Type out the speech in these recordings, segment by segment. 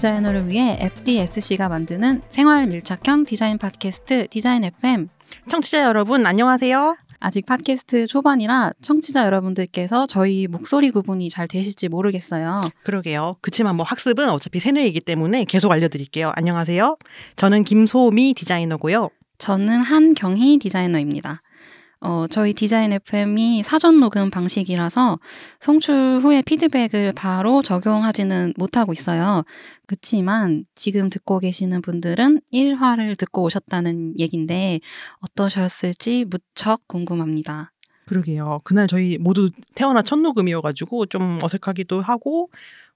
디자이너를 위해 FDSC가 만드는 생활 밀착형 디자인 팟캐스트 디자인 FM. 청취자 여러분 안녕하세요. 아직 팟캐스트 초반이라 청취자 여러분들께서 저희 목소리 구분이 잘 되실지 모르겠어요. 그러게요. 그치만 뭐 학습은 어차피 새뇌이기 때문에 계속 알려드릴게요. 안녕하세요. 저는 김소미 디자이너고요. 저는 한경희 디자이너입니다. 어, 저희 디자인 FM이 사전 녹음 방식이라서 송출 후에 피드백을 바로 적용하지는 못하고 있어요. 그치만 지금 듣고 계시는 분들은 1화를 듣고 오셨다는 얘긴데 어떠셨을지 무척 궁금합니다. 그러게요. 그날 저희 모두 태어나 첫 녹음이어가지고 좀 어색하기도 하고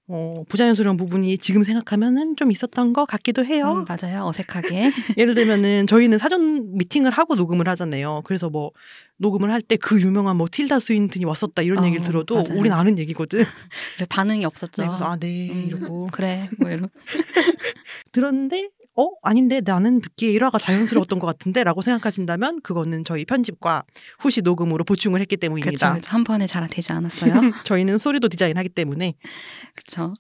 어, 부자연스러운 부분이 지금 생각하면은 좀 있었던 것 같기도 해요. 음, 맞아요. 어색하게. 예를 들면은 저희는 사전 미팅을 하고 녹음을 하잖아요. 그래서 뭐 녹음을 할 때 그 유명한 뭐 틸다 스윈튼이 왔었다 이런 어, 얘기를 들어도 맞아요. 우린 아는 얘기거든. 그래, 반응이 없었죠. 네, 그래서 아, 네 음, 이러고 그래. 뭐 이런. 들었는데 어 아닌데 나는 듣기에 1화가 자연스러웠던 것 같은데라고 생각하신다면 그거는 저희 편집과 후시 녹음으로 보충을 했기 때문입니다. 그쵸. 한 번에 잘 되지 않았어요. 저희는 소리도 디자인하기 때문에 그쵸.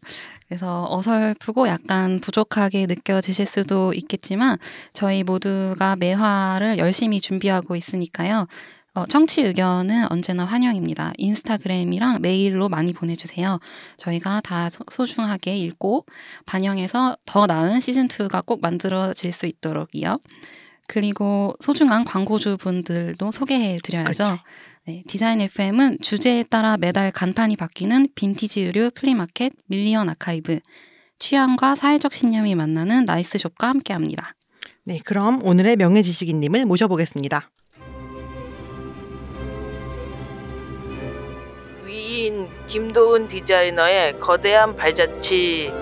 그래서 어설프고 약간 부족하게 느껴지실 수도 있겠지만 저희 모두가 매화를 열심히 준비하고 있으니까요. 어, 청취 의견은 언제나 환영입니다. 인스타그램이랑 메일로 많이 보내주세요. 저희가 다 소- 소중하게 읽고 반영해서 더 나은 시즌2가 꼭 만들어질 수 있도록이요. 그리고 소중한 광고주 분들도 소개해 드려야죠. 그렇죠. 네, 디자인 FM은 주제에 따라 매달 간판이 바뀌는 빈티지 의류 플리마켓 밀리언 아카이브, 취향과 사회적 신념이 만나는 나이스숍과 함께합니다. 네 그럼 오늘의 명예지식인님을 모셔보겠습니다. 김도훈 디자이너의 거대한 발자취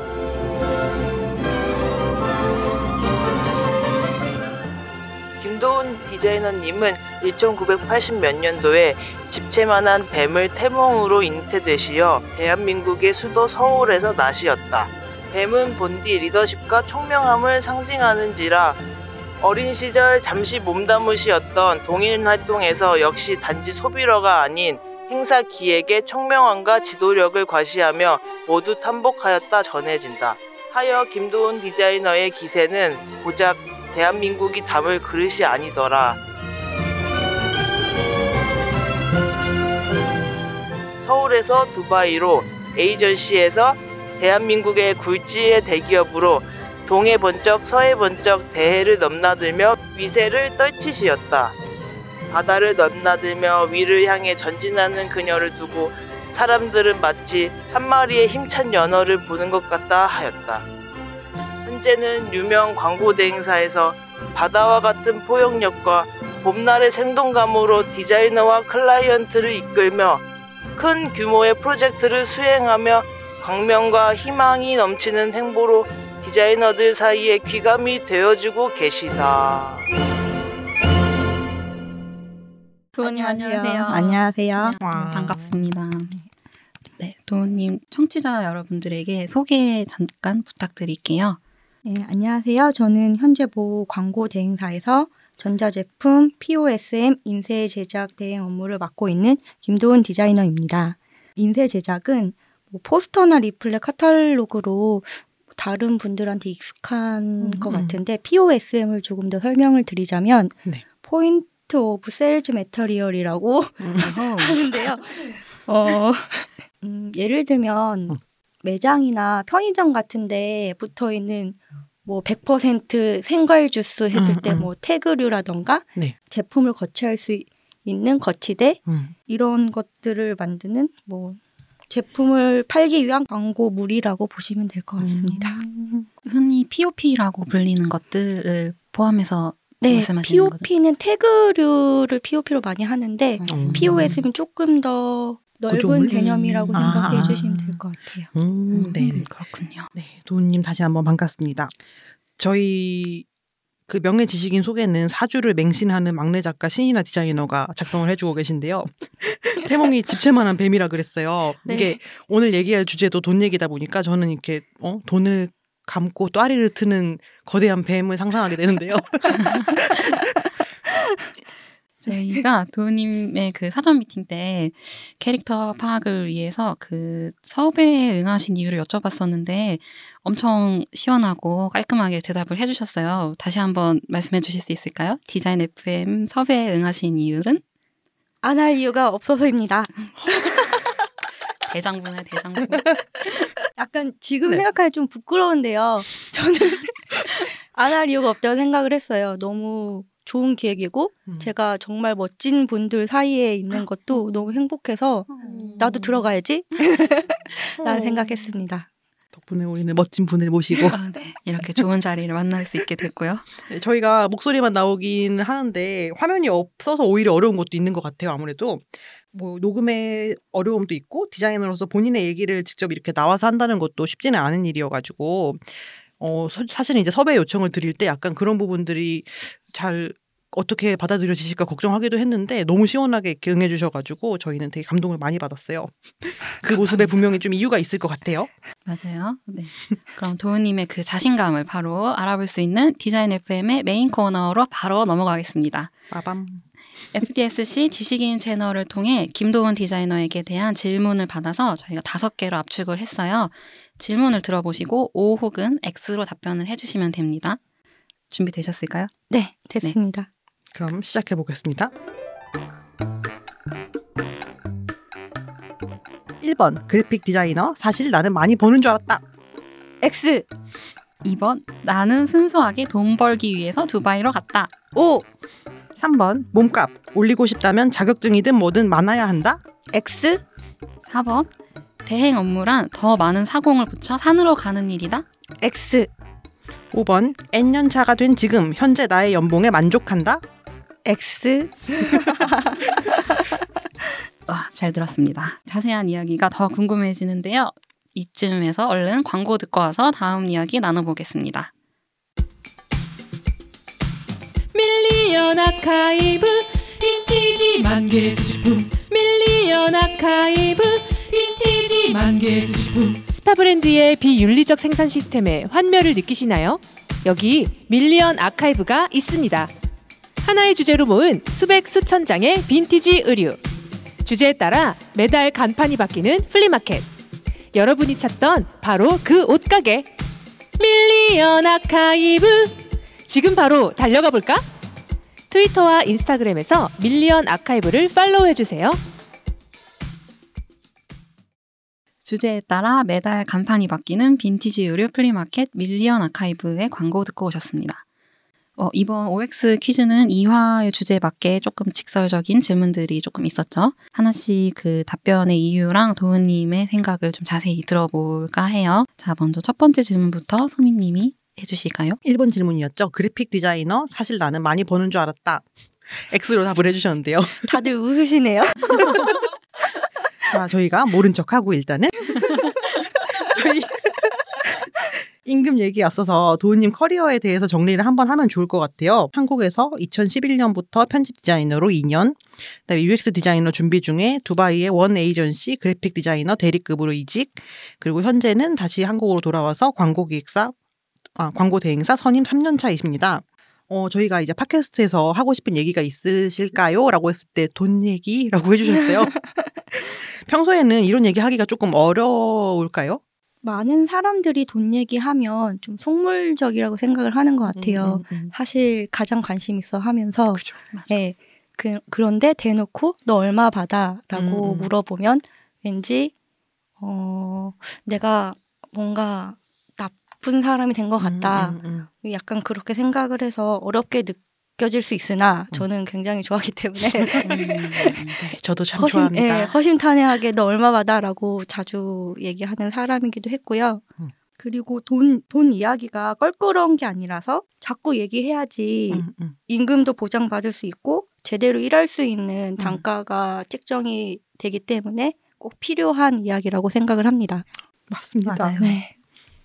김도훈 디자이너님은 1980 몇 년도에 집채만한 뱀을 태몽으로 잉태되시어 대한민국의 수도 서울에서 나시었다. 뱀은 본디 리더십과 총명함을 상징하는지라 어린 시절 잠시 몸담으시었던 동인 활동에서 역시 단지 소비러가 아닌 행사 기획의 총명함과 지도력을 과시하며 모두 탐복하였다 전해진다. 하여 김도훈 디자이너의 기세는 고작 대한민국이 담을 그릇이 아니더라. 서울에서 두바이로 에이전시에서 대한민국의 굴지의 대기업으로 동해 번쩍 서해 번쩍 대해를 넘나들며 위세를 떨치시었다. 바다를 넘나들며 위를 향해 전진하는 그녀를 두고 사람들은 마치 한 마리의 힘찬 연어를 보는 것 같다 하였다. 현재는 유명 광고 대행사에서 바다와 같은 포용력과 봄날의 생동감으로 디자이너와 클라이언트를 이끌며 큰 규모의 프로젝트를 수행하며 광명과 희망이 넘치는 행보로 디자이너들 사이에 귀감이 되어주고 계시다. 도훈님 안녕하세요. 안녕하세요. 와. 반갑습니다. 네, 도훈님 청취자 여러분들에게 소개 잠깐 부탁드릴게요. 네, 안녕하세요. 저는 현재 모 광고 대행사에서 전자제품 POSM 인쇄 제작 대행 업무를 맡고 있는 김도훈 디자이너입니다. 인쇄 제작은 뭐 포스터나 리플렛 카탈로그로 다른 분들한테 익숙한 것 음. 같은데 POSM을 조금 더 설명을 드리자면 네. Point of Sales Material이라고 하는데요. 어, 음, 예를 들면 음. 매장이나 편의점 같은데 붙어 있는 뭐 100% 생과일 주스 했을 음, 때 음. 뭐 태그류라던가 네. 제품을 거치할 수 있는 거치대 음. 이런 것들을 만드는 뭐 제품을 팔기 위한 광고물이라고 보시면 될 것 같습니다. 음. 흔히 POP라고 불리는 것들을 포함해서 네, 말씀하시는 거죠? POP는 태그류를 POP로 많이 하는데 음. POS는 조금 더 넓은 구조물? 개념이라고 음. 생각해 아. 주시면 될 것 같아요. 음, 네. 음, 그렇군요. 네, 도훈님 다시 한번 반갑습니다. 저희 그 명예 지식인 소개는 사주를 맹신하는 막내 작가 신이나 디자이너가 작성을 해주고 계신데요. 태몽이 집채만한 뱀이라 그랬어요. 네. 이게 오늘 얘기할 주제도 돈 얘기다 보니까 저는 이렇게 어? 돈을 감고 또아리를 트는 거대한 뱀을 상상하게 되는데요. 저희가 도우님의 그 사전 미팅 때 캐릭터 파악을 위해서 그 섭외에 응하신 이유를 여쭤봤었는데 엄청 시원하고 깔끔하게 대답을 해주셨어요. 다시 한번 말씀해 주실 수 있을까요? 디자인 FM 섭외에 응하신 이유는? 안 할 이유가 없어서입니다. 대장부네, 대장부. 약간 지금 네. 생각하면 좀 부끄러운데요. 저는 안 할 이유가 없다고 생각을 했어요. 너무 좋은 기획이고 음. 제가 정말 멋진 분들 사이에 있는 것도 너무 행복해서 나도 들어가야지 라는 생각했습니다. 덕분에 우리는 멋진 분을 모시고 아, 네. 이렇게 좋은 자리를 만날 수 있게 됐고요. 네, 저희가 목소리만 나오긴 하는데 화면이 없어서 오히려 어려운 것도 있는 것 같아요. 아무래도 뭐 녹음의 어려움도 있고 디자이너로서 본인의 얘기를 직접 이렇게 나와서 한다는 것도 쉽지는 않은 일이어가지고 어 서- 사실은 이제 섭외 요청을 드릴 때 약간 그런 부분들이 잘 어떻게 받아들여지실까 걱정하기도 했는데 너무 시원하게 이렇게 응해주셔가지고 저희는 되게 감동을 많이 받았어요. 그 모습에 분명히 좀 이유가 있을 것 같아요. 맞아요. 네. 그럼 도우님의 그 자신감을 바로 알아볼 수 있는 디자인 FM의 메인 코너로 바로 넘어가겠습니다. 빠밤. FDSC 지식인 채널을 통해 김도훈 디자이너에게 대한 질문을 받아서 저희가 다섯 개로 압축을 했어요. 질문을 들어보시고 O 혹은 X로 답변을 해주시면 됩니다. 준비되셨을까요? 네, 됐습니다. 그럼 시작해 보겠습니다. 1번 그래픽 디자이너 사실 나는 많이 버는 줄 알았다. X 2번 나는 순수하게 돈 벌기 위해서 두바이로 갔다. O 3번 몸값 올리고 싶다면 자격증이든 뭐든 많아야 한다. X 4번 대행 업무란 더 많은 사공을 붙여 산으로 가는 일이다. X 5번 N년 차가 된 지금 현재 나의 연봉에 만족한다. X 와, 잘 들었습니다. 자세한 이야기가 더 궁금해지는데요. 이쯤에서 얼른 광고 듣고 와서 다음 이야기 나눠보겠습니다. 밀리언 아카이브 빈티지 만개 수집품 밀리언 아카이브 빈티지 만개 수집품 스파 브랜드의 비윤리적 생산 시스템에 환멸을 느끼시나요? 여기 밀리언 아카이브가 있습니다. 하나의 주제로 모은 수백 수천 장의 빈티지 의류 주제에 따라 매달 간판이 바뀌는 플리마켓 여러분이 찾던 바로 그 옷가게 밀리언 아카이브 지금 바로 달려가 볼까? 트위터와 인스타그램에서 밀리언 아카이브를 팔로우해 주세요. 주제에 따라 매달 간판이 바뀌는 빈티지 의류 플리마켓 밀리언 아카이브의 광고 듣고 오셨습니다. 어, 이번 OX 퀴즈는 2화의 주제에 맞게 조금 직설적인 질문들이 조금 있었죠. 하나씩 그 답변의 이유랑 도훈님의 생각을 좀 자세히 들어볼까 해요. 자, 먼저 첫 번째 질문부터 소민님이 해 주실까요? 1번 질문이었죠. 그래픽 디자이너 사실 나는 많이 버는 줄 알았다. X로 답을 해주셨는데요. 다들 웃으시네요. 자, 저희가 모른 척하고 일단은 저희 임금 얘기에 앞서서 도훈님 커리어에 대해서 정리를 한번 하면 좋을 것 같아요. 한국에서 2011년부터 편집 디자이너로 2년, 그다음에 UX 디자이너 준비 중에 두바이의 원 에이전시 그래픽 디자이너 대리급으로 이직, 그리고 현재는 다시 한국으로 돌아와서 광고 기획사, 아, 광고 대행사 선임 3년 차이십니다. 어, 저희가 이제 팟캐스트에서 하고 싶은 얘기가 있으실까요? 라고 했을 때 돈 얘기라고 해주셨어요. 평소에는 이런 얘기 하기가 조금 어려울까요? 많은 사람들이 돈 얘기하면 좀 속물적이라고 생각을 하는 것 같아요. 음, 음, 음. 사실 가장 관심 있어 하면서 그죠. 예. 그, 그런데 대놓고 너 얼마 받아 라고 음, 음. 물어보면 왠지 어 내가 뭔가 나쁜 사람이 된 것 같다. 음, 음, 음. 약간 그렇게 생각을 해서 어렵게 느껴질 수 있으나 저는 굉장히 좋아하기 때문에 음, 네, 저도 참 허심, 좋아합니다. 예, 허심탄회하게 너 얼마 받아라고 자주 얘기하는 사람이기도 했고요. 음. 그리고 돈, 돈 이야기가 껄끄러운 게 아니라서 자꾸 얘기해야지 음, 음. 임금도 보장받을 수 있고 제대로 일할 수 있는 단가가 책정이 되기 때문에 꼭 필요한 이야기라고 생각을 합니다. 맞습니다. 맞아요. 네.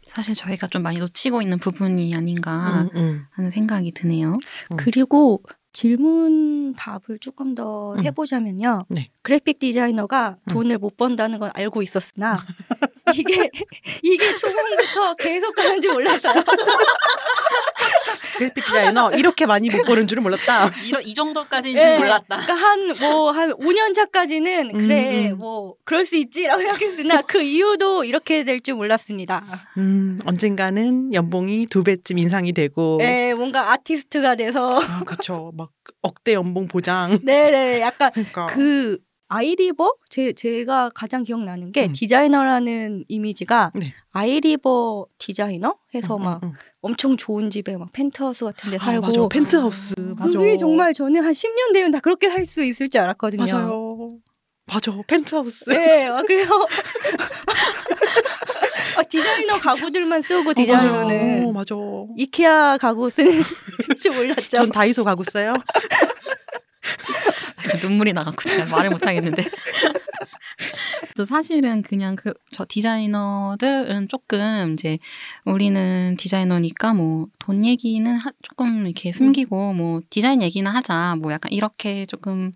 사실 저희가 좀 많이 놓치고 있는 부분이 아닌가 음, 음. 하는 생각이 드네요. 음. 그리고 질문 답을 조금 더 음. 해보자면요. 네. 그래픽 디자이너가 음. 돈을 못 번다는 건 알고 있었으나 이게 이게 초반부터 계속 가는 줄 몰랐어요. 그래픽 디자이너 이렇게 많이 못 보는 줄은 몰랐다. 이런 이 정도까지인 네. 줄 몰랐다. 그러니까 한뭐 한 5년 차까지는 그래 음, 음. 뭐 그럴 수 있지라고 생각했으나 그 이후도 이렇게 될 줄 몰랐습니다. 음, 언젠가는 연봉이 두 배쯤 인상이 되고. 네, 뭔가 아티스트가 돼서 아, 그쵸. 막 억대 연봉 보장. 네 네 약간 그러니까. 그 아이리버 제 제가 가장 기억나는 게 음. 디자이너라는 이미지가 네. 아이리버 디자이너 해서 음, 막 음, 음. 엄청 좋은 집에 막 펜트하우스 같은 데 아, 살고 맞아. 펜트하우스. 맞아. 그게 정말 저는 한 10년 되면 다 그렇게 살 수 있을 줄 알았거든요. 맞아요. 맞아. 펜트하우스. 네, 막 그래서 아, 디자이너 가구들만 쓰고 디자이너는 어, 맞아. 이케아 가구 쓰는 줄 몰랐죠. 전 다이소 가고 써요. 눈물이 나갖고 잘 말을 못 하겠는데. 또 사실은 그냥 그 저 디자이너들은 조금 이제 우리는 디자이너니까 뭐 돈 얘기는 하- 조금 이렇게 숨기고 뭐 디자인 얘기나 하자 뭐 약간 이렇게 조금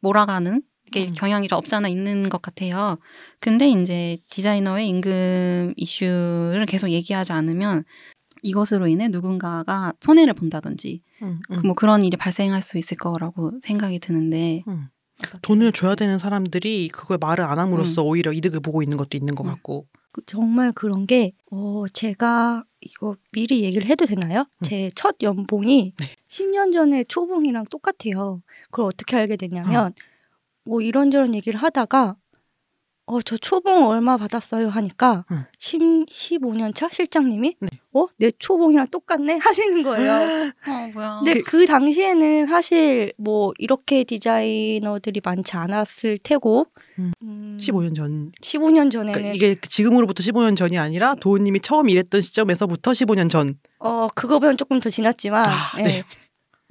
몰아가는 게 음. 경향이 좀 없잖아 있는 것 같아요. 근데 이제 디자이너의 임금 이슈를 계속 얘기하지 않으면 이것으로 인해 누군가가 손해를 본다든지 음, 음. 뭐 그런 일이 발생할 수 있을 거라고 생각이 드는데 음. 돈을? 줘야 되는 사람들이 그걸 말을 안 함으로써 오히려 이득을 보고 있는 것도 있는 것 음. 같고. 그 정말 그런 게, 어, 제가 이거 미리 얘기를 해도 되나요? 음. 제첫 연봉이 네. 10년 전에 초봉이랑 똑같아요. 그걸 어떻게 알게 어. 됐냐면, 뭐 이런저런 얘기를 하다가, 어, 저 초봉 얼마 받았어요? 하니까, 음. 10, 15년 차 실장님이, 네. 어? 내 초봉이랑 똑같네? 하시는 거예요. 어 뭐야 근데 그 당시에는 사실 뭐 이렇게 디자이너들이 많지 않았을 테고, 음. 음, 15년 전. 15년 전에는 그러니까 이게 지금으로부터 15년 전이 아니라 도우님이 처음 일했던 시점에서부터 15년 전. 어, 그거보다는 조금 더 지났지만, 아, 예. 네.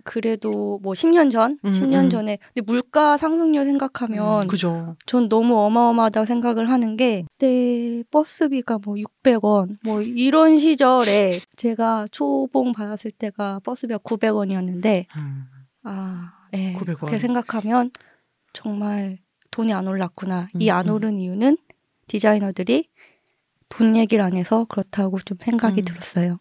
그래도 뭐 10년 전, 음, 10년 음. 전에, 근데 물가 상승률 생각하면 그죠. 전 너무 어마어마하다고 생각을 하는 게, 그때 버스비가 뭐 600원, 뭐 이런 시절에 제가 초봉 받았을 때가 버스비가 900원이었는데, 음. 아, 예. 900원. 그렇게 생각하면 정말 돈이 안 올랐구나. 이 음, 안 음. 오른 이유는 디자이너들이 돈 얘기를 안 해서 그렇다고 좀 생각이 음. 들었어요.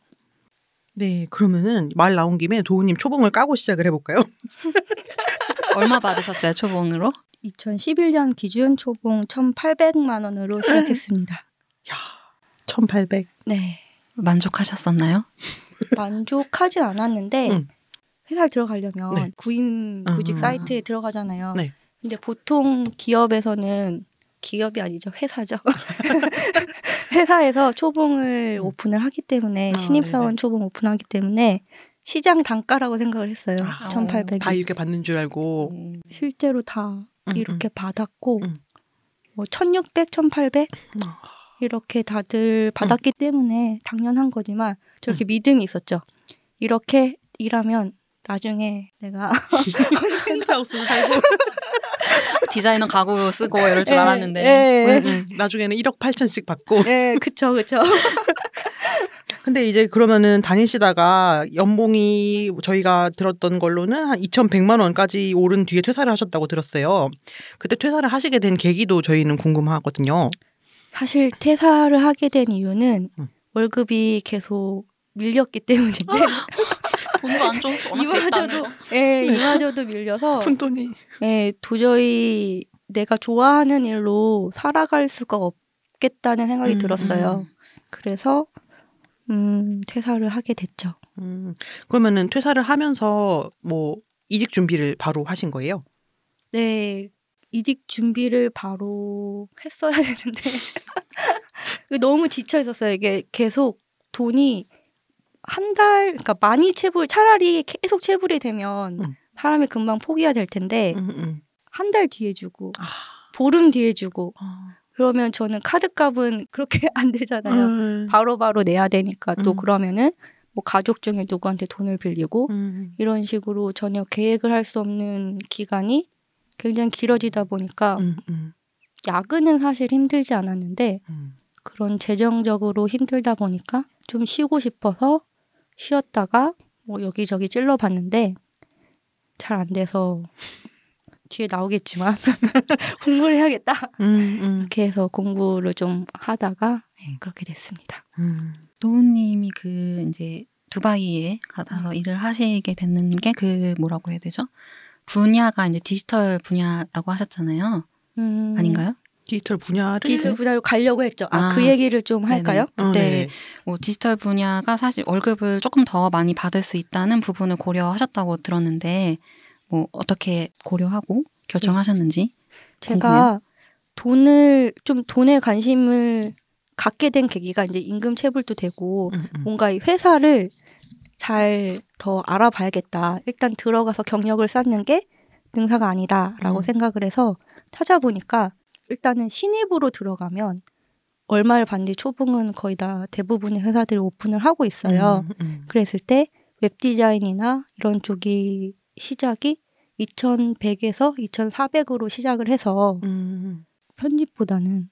네, 그러면은 말 나온 김에 도우님 초봉을 까고 시작을 해볼까요? 얼마 받으셨어요 초봉으로? 2011년 기준 초봉 1,800만 원으로 시작했습니다. 야, 1,800. 네. 만족하셨었나요? 만족하지 않았는데 음. 회사를 들어가려면 네. 구인 구직 음. 사이트에 들어가잖아요. 네. 근데 보통 기업에서는 기업이 아니죠 회사죠. 회사에서 초봉을 음. 오픈을 하기 때문에 아, 신입사원 네네. 초봉 오픈하기 때문에 시장 단가라고 생각을 했어요. 아, 1,800이. 다 이렇게 받는 줄 알고. 음, 실제로 다 음, 이렇게 받았고 음. 뭐 1,600, 1,800 음. 아, 이렇게 다들 받았기 때문에 당연한 거지만 저렇게 음. 믿음이 있었죠. 이렇게 일하면 나중에 내가 펜트하우스 살고. 디자이너 가구 쓰고 이럴 줄 예, 알았는데 예, 음, 음. 나중에는 1억 8천씩 받고. 예, 그쵸, 그쵸. 근데 이제 그러면은 다니시다가 연봉이 저희가 들었던 걸로는 한 2,100만 원까지 오른 뒤에 퇴사를 하셨다고 들었어요. 그때 퇴사를 하시게 된 계기도 저희는 궁금하거든요. 사실 퇴사를 하게 된 이유는 음. 월급이 계속 밀렸기 때문인데 돈도 안 좋은 이마저도 거. 예, 이마저도 밀려서 푼돈이. 예, 도저히 내가 좋아하는 일로 살아갈 수가 없겠다는 생각이 음, 들었어요. 그래서 음, 퇴사를 하게 됐죠. 음, 그러면은 퇴사를 하면서 뭐 이직 준비를 바로 하신 거예요? 네, 이직 준비를 바로 했어야 되는데 너무 지쳐 있었어요. 이게 계속 돈이 한 달, 그러니까 많이 체불, 차라리 계속 체불이 되면 음. 사람이 금방 포기해야 될 텐데 음, 음. 한달 뒤에 주고 아, 보름 뒤에 주고 아. 그러면 저는 카드 값은 그렇게 안 되잖아요. 음, 바로 바로 내야 되니까 또 음. 그러면은 뭐 가족 중에 누구한테 돈을 빌리고 음, 이런 식으로 전혀 계획을 할 수 없는 기간이 굉장히 길어지다 보니까 음, 음. 야근은 사실 힘들지 않았는데 음. 그런 재정적으로 힘들다 보니까 좀 쉬고 싶어서 쉬었다가 뭐 여기저기 찔러봤는데 잘 안 돼서 뒤에 나오겠지만 공부를 해야겠다 음, 음, 이렇게 해서 공부를 좀 하다가 네, 그렇게 됐습니다. 음. 도우님이 그 이제 두바이에 가서 일을 하시게 됐는 게 그 뭐라고 해야 되죠? 분야가 이제 디지털 분야라고 하셨잖아요. 음, 아닌가요? 디지털 분야를 디지털 분야로 가려고 했죠. 아, 아, 그 얘기를 좀 할까요? 어, 그때 네네. 뭐 디지털 분야가 사실 월급을 조금 더 많이 받을 수 있다는 부분을 고려하셨다고 들었는데 뭐 어떻게 고려하고 결정하셨는지 제가 돈을 좀 돈에 관심을 갖게 된 계기가 이제 임금 체불도 되고 음, 음. 뭔가 이 회사를 잘 더 알아봐야겠다. 일단 들어가서 경력을 쌓는 게 능사가 아니다라고 음. 생각을 해서 찾아보니까 일단은 신입으로 들어가면 얼마를 받는지 초봉은 거의 다 대부분의 회사들이 오픈을 하고 있어요. 음, 음. 그랬을 때 웹디자인이나 이런 쪽이 시작이 2100에서 2400으로 시작을 해서 음, 편집보다는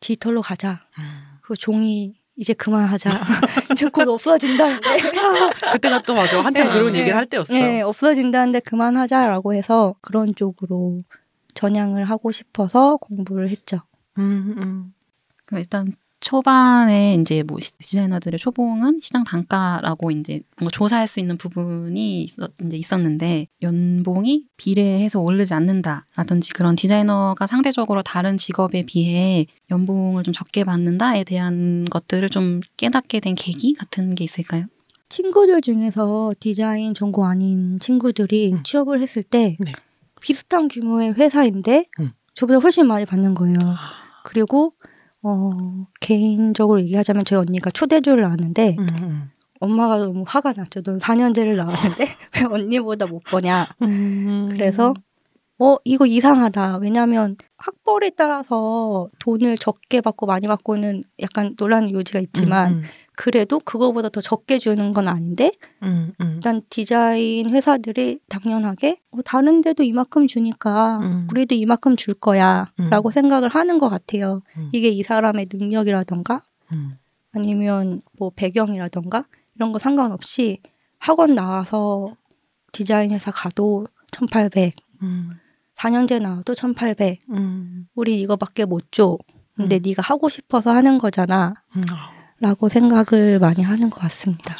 디지털로 가자. 음. 그리고 종이 이제 그만하자. 이제 곧 없어진다는데. 그때가 또 맞아. 한참 네, 그런 네. 얘기를 할 때였어요. 네, 없어진다는데 그만하자라고 해서 그런 쪽으로 전향을 하고 싶어서 공부를 했죠. 음, 음. 그 일단 초반에 이제 뭐 시- 디자이너들의 초봉은 시장 단가라고 이제 뭔가 조사할 수 있는 부분이 있었, 이제 있었는데 연봉이 비례해서 오르지 않는다라든지 그런 디자이너가 상대적으로 다른 직업에 비해 연봉을 좀 적게 받는다에 대한 것들을 좀 깨닫게 된 계기 같은 게 있을까요? 친구들 중에서 디자인 전공 아닌 친구들이 음. 취업을 했을 때 네. 비슷한 규모의 회사인데 음. 저보다 훨씬 많이 받는 거예요. 아. 그리고 어, 개인적으로 얘기하자면 저희 언니가 초대조를 나왔는데 음, 음. 엄마가 너무 화가 났죠. 넌 4년제를 나왔는데 왜 언니보다 못 버냐. 음. 그래서 어 이거 이상하다. 왜냐하면 학벌에 따라서 돈을 적게 받고 많이 받고는 약간 논란 요지가 있지만 음, 그래도 그거보다 더 적게 주는 건 아닌데 음, 음. 일단 디자인 회사들이 당연하게 어, 다른 데도 이만큼 주니까 음. 우리도 이만큼 줄 거야 음. 라고 생각을 하는 것 같아요. 음. 이게 이 사람의 능력이라던가 음. 아니면 뭐 배경이라던가 이런 거 상관없이 학원 나와서 디자인 회사 가도 1800, 음. 4년제 나와도 1800. 음. 우리 이거밖에 못 줘. 근데 음. 네가 하고 싶어서 하는 거잖아. 음. 라고 생각을 많이 하는 것 같습니다.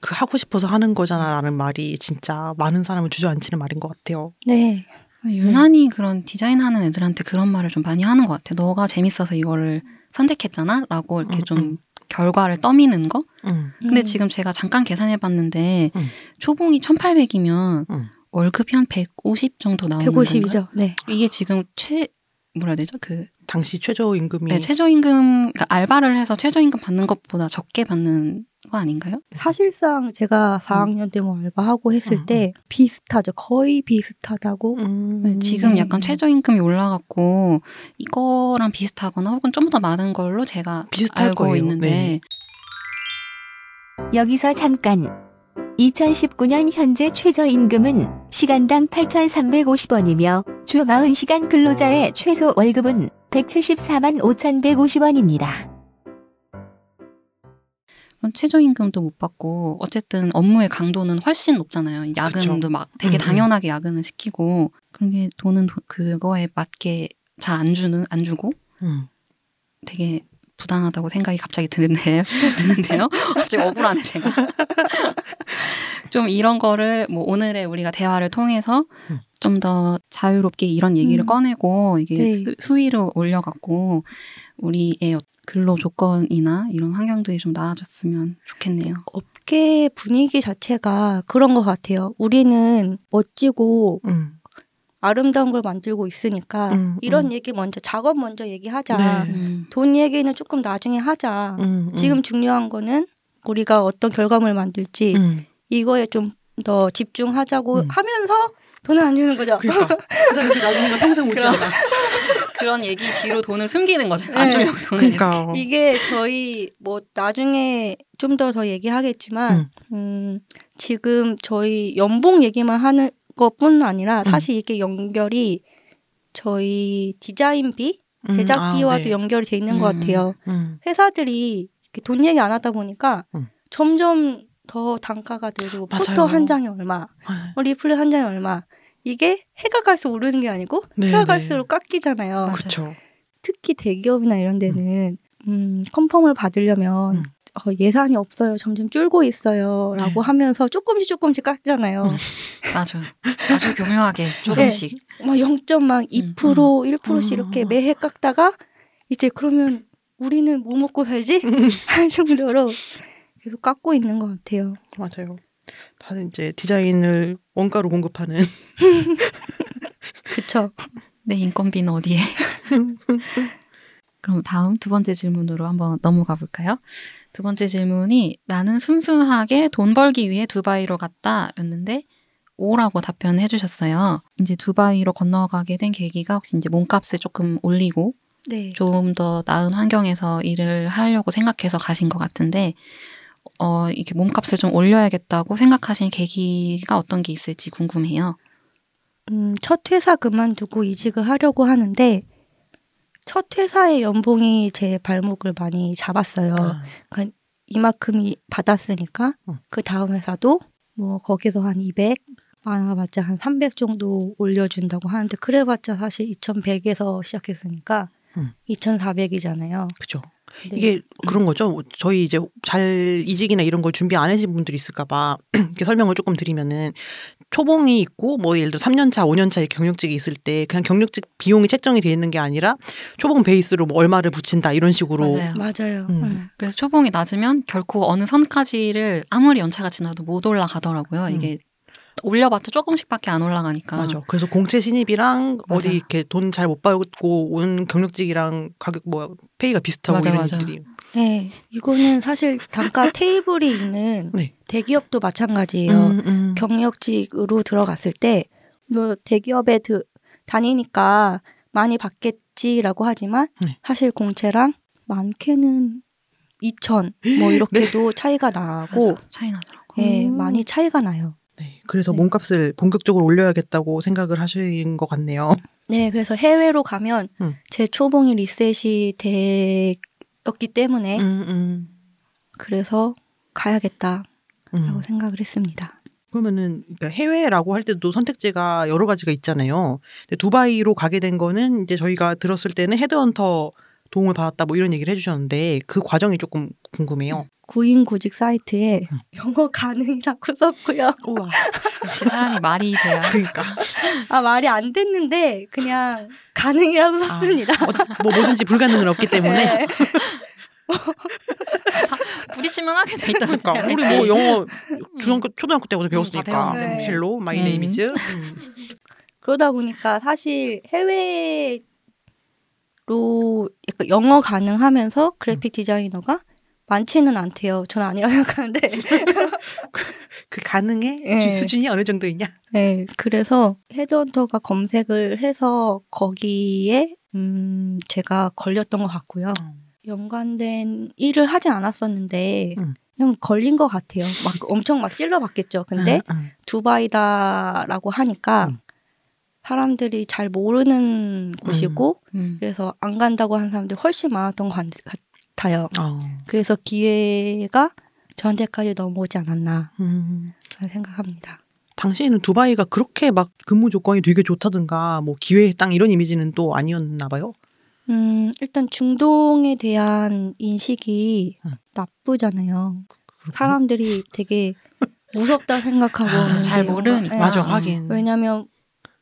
그 하고 싶어서 하는 거잖아라는 말이 진짜 많은 사람을 주저앉히는 말인 것 같아요. 네. 유난히 그런 디자인하는 애들한테 그런 말을 좀 많이 하는 것 같아. 너가 재밌어서 이거를 선택했잖아? 라고 이렇게 음, 좀 음. 결과를 떠미는 거? 음. 근데 음. 지금 제가 잠깐 계산해 봤는데 음. 초봉이 1,800이면 음. 월급이 한 150 정도 나오는 건가요? 150이죠. 네. 이게 지금 최 뭐라 해야 되죠? 그 당시 최저임금이 네, 최저임금 그러니까 알바를 해서 최저임금 받는 것보다 적게 받는 거 아닌가요? 사실상 제가 4학년 때 뭐 알바하고 했을 음, 때 비슷하죠. 거의 비슷하다고. 음. 네, 지금 네. 약간 최저임금이 올라갔고 이거랑 비슷하거나 혹은 좀 더 많은 걸로 제가 비슷할 알고 거예요. 있는데 네. 여기서 잠깐. 2019년 현재 최저임금은 시간당 8,350원이며 주 40시간 근로자의 최소 월급은 174만 5,150원입니다. 그럼 최저임금도 못 받고 어쨌든 업무의 강도는 훨씬 높잖아요. 야근도 그쵸. 막 되게 음, 음. 당연하게 야근을 시키고 그게 돈은 도- 그거에 맞게 잘 안 주는 안 주고 음. 되게 부당하다고 생각이 갑자기 드는데요. 드는데요. 갑자기 억울하네 제가. 좀 이런 거를 뭐 오늘의 우리가 대화를 통해서 음. 좀더 자유롭게 이런 얘기를 음. 꺼내고 이게 네. 수, 수위를 올려갖고 우리의 근로 조건이나 이런 환경들이 좀 나아졌으면 좋겠네요. 업계 분위기 자체가 그런 것 같아요. 우리는 멋지고 음. 아름다운 걸 만들고 있으니까 음, 이런 음. 얘기 먼저 작업 먼저 얘기하자. 네. 음. 돈 얘기는 조금 나중에 하자. 음. 음. 지금 중요한 거는 우리가 어떤 결과물을 만들지 음. 이거에 좀 더 집중하자고 음. 하면서 돈을 안 주는 거죠. 그러니까 나중에 가 평생 못. 지잖아. 그런 얘기 뒤로 돈을 숨기는 거죠. 안 네. 주려고 돈을. 그러니까 이게 저희 뭐 나중에 좀 더더 얘기하겠지만 음, 지금 저희 연봉 얘기만 하는 것뿐 아니라 음. 사실 이게 연결이 저희 디자인비 음, 제작비와도 아, 네. 연결이 돼 있는 것 음. 같아요. 음. 회사들이 돈 얘기 안 하다 보니까 음. 점점 더 단가가 늘고. 포터 한 장에 얼마, 아, 뭐 리플렛 한 장에 얼마. 이게 해가 갈수록 오르는 게 아니고 네, 해가 네. 갈수록 깎이잖아요. 그쵸. 특히 대기업이나 이런 데는 음, 컨펌을 받으려면 음. 어, 예산이 없어요. 점점 줄고 있어요. 라고 네. 하면서 조금씩 조금씩 깎잖아요. 음. 맞아요. 아주 교묘하게 조금씩. 막0.2% 1%씩 음. 이렇게 매해 깎다가 이제 그러면 우리는 뭐 먹고 살지? 음. 할 정도로 계속 깎고 있는 것 같아요. 맞아요. 다들 이제 디자인을 원가로 공급하는 그쵸. 내 인건비는 어디에? 그럼 다음 두 번째 질문으로 한번 넘어가 볼까요? 두 번째 질문이 나는 순수하게 돈 벌기 위해 두바이로 갔다 였는데 오라고 답변해 주셨어요. 이제 두바이로 건너가게 된 계기가 혹시 이제 몸값을 조금 올리고 네. 좀더 나은 환경에서 일을 하려고 생각해서 가신 것 같은데 어 이렇게 몸값을 좀 올려야겠다고 생각하신 계기가 어떤 게 있을지 궁금해요. 음, 첫 회사 그만두고 이직을 하려고 하는데 첫 회사의 연봉이 제 발목을 많이 잡았어요. 아, 이만큼이 받았으니까 응. 그 다음 회사도 뭐 거기서 한 200, 많아봤자 한 300 정도 올려준다고 하는데 그래봤자 사실 2,100에서 시작했으니까 응. 2,400이잖아요. 그죠. 네. 이게 그런 거죠. 저희 이제 잘 이직이나 이런 걸 준비 안 하신 분들이 있을까봐 이렇게 설명을 조금 드리면은 초봉이 있고 뭐 예를 들어 3년차, 5년차 경력직이 있을 때 그냥 경력직 비용이 책정이 돼 있는 게 아니라 초봉 베이스로 뭐 얼마를 붙인다 이런 식으로 맞아요. 맞아요. 음. 네. 그래서 초봉이 낮으면 결코 어느 선까지를 아무리 연차가 지나도 못 올라가더라고요. 이게 올려봤자 조금씩밖에 안 올라가니까. 맞아. 그래서 공채 신입이랑 어디 맞아. 이렇게 돈 잘못 벌고 온 경력직이랑 가격 뭐 페이가 비슷하고 맞아, 이런 맞아. 일들이 네, 이거는 사실 단가 테이블이 있는 네. 대기업도 마찬가지예요. 음, 음. 경력직으로 들어갔을 때, 뭐, 대기업에 드, 다니니까 많이 받겠지라고 하지만, 네. 사실 공채랑 많게는 2천, 뭐, 이렇게도 차이가 나고, 맞아. 차이 나더라고. 예, 음. 많이 차이가 나요. 네. 그래서 네. 몸값을 본격적으로 올려야겠다고 생각을 하신 것 같네요. 네, 그래서 해외로 가면, 음. 제 초봉이 리셋이 되었기 때문에, 음, 음, 그래서 가야겠다라고 음. 생각을 했습니다. 그러면은 그러니까 해외라고 할 때도 선택지가 여러 가지가 있잖아요. 근데 두바이로 가게 된 거는 이제 저희가 들었을 때는 헤드헌터 도움을 받았다 뭐 이런 얘기를 해주셨는데 그 과정이 조금 궁금해요. 구인 구직 사이트에 음. 영어 가능이라고 썼고요. 우와. 역시 사람이 말이 돼야. 그러니까 아 말이 안 됐는데 그냥 가능이라고 아, 썼습니다. 어, 뭐 뭐든지 불가능은 없기 때문에. 네. 사- 부딪히면 하게 돼 있다. 그러니까 우리 뭐 영어 중학교 초등학교 때부터 다 배웠으니까 배웠는데. Hello my 음. name is 그러다 보니까 사실 해외로 약간 영어 가능하면서 그래픽 디자이너가 많지는 않대요. 저는 아니라고 생각하는데. 그 가능의 예. 수준이 어느 정도 있냐? 네, 그래서 헤드헌터가 검색을 해서 거기에 음 제가 걸렸던 것 같고요. 연관된 일을 하지 않았었는데 음. 그냥 걸린 것 같아요. 막 엄청 막 찔러봤겠죠. 근데 음, 음. 두바이다라고 하니까 음. 사람들이 잘 모르는 곳이고 음. 그래서 안 간다고 하는 사람들이 훨씬 많았던 것 같- 같아요. 어. 그래서 기회가 저한테까지 넘어오지 않았나 음. 생각합니다. 당시에는 두바이가 그렇게 막 근무 조건이 되게 좋다든가 뭐 기회의 땅 이런 이미지는 또 아니었나 봐요. 음, 일단 중동에 대한 인식이 음. 나쁘잖아요. 그렇군요. 사람들이 되게 무섭다 생각하고 아, 잘 모르니까. 예. 맞아 음. 하긴. 왜냐하면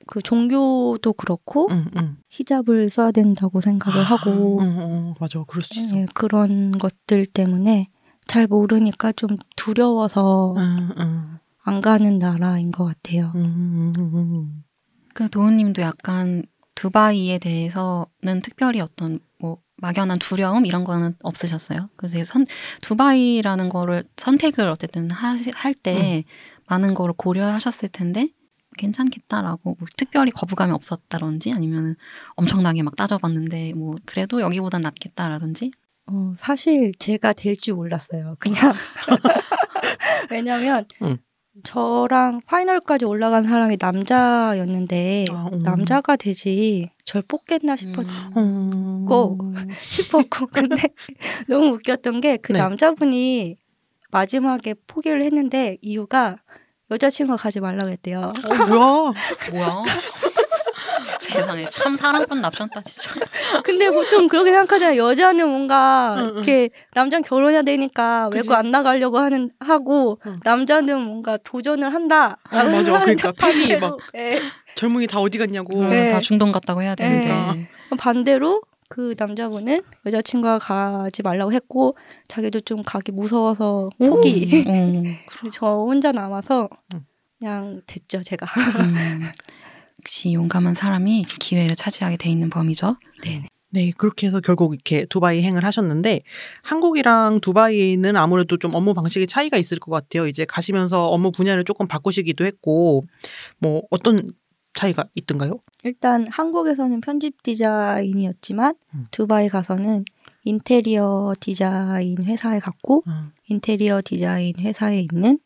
그 종교도 그렇고 응, 응. 히잡을 써야 된다고 생각을 하고 응, 응, 맞아 그럴 수 있어. 예, 그런 것들 때문에 잘 모르니까 좀 두려워서 응, 응, 안 가는 나라인 것 같아요. 응, 응, 응. 그 도훈님도 약간 두바이에 대해서는 특별히 어떤 뭐 막연한 두려움 이런 거는 없으셨어요? 그래서 선 두바이라는 거를 선택을 어쨌든 할때 많은 거를 고려하셨을 텐데 괜찮겠다라고 뭐 특별히 거부감이 없었다든지 아니면 엄청나게 막 따져봤는데 뭐 그래도 여기보단 낫겠다라든지 어, 사실 제가 될 줄 몰랐어요. 그냥 왜냐면 응. 저랑 파이널까지 올라간 사람이 남자였는데 아, 음. 남자가 되지 절 뽑겠나 싶었 음. 어... 싶었고 근데 너무 웃겼던 게그 네. 남자분이 마지막에 포기를 했는데 이유가 여자친구가 가지 말라 그랬대요. 어, 뭐야? 뭐야? 세상에 참 사랑꾼 납셨다 진짜. 근데 보통 그렇게 생각하잖아요. 여자는 뭔가 응, 응. 이렇게 남자는 결혼해야 되니까 그치. 외국 안 나가려고 하는 하고 응. 남자는 뭔가 도전을 한다. 아, 맞아. 그러니까 팬이 막 예. 젊은이 다 어디 갔냐고. 네. 다 중동 갔다고 해야 되는데. 반대로 그 남자분은 여자친구가 가지 말라고 했고 자기도 좀 가기 무서워서 포기. 음, 그래서 저 혼자 남아서 음. 그냥 됐죠 제가. 음. 역시 용감한 사람이 기회를 차지하게 돼 있는 범이죠. 네, 그렇게 해서 결국 이렇게 두바이 행을 하셨는데 한국이랑 두바이는 아무래도 좀 업무 방식의 차이가 있을 것 같아요. 이제 가시면서 업무 분야를 조금 바꾸시기도 했고 뭐 어떤 차이가 있던가요? 일단 한국에서는 편집 디자인이었지만 음. 두바이 가서는 인테리어 디자인 회사에 갔고 음. 인테리어 디자인 회사에 있는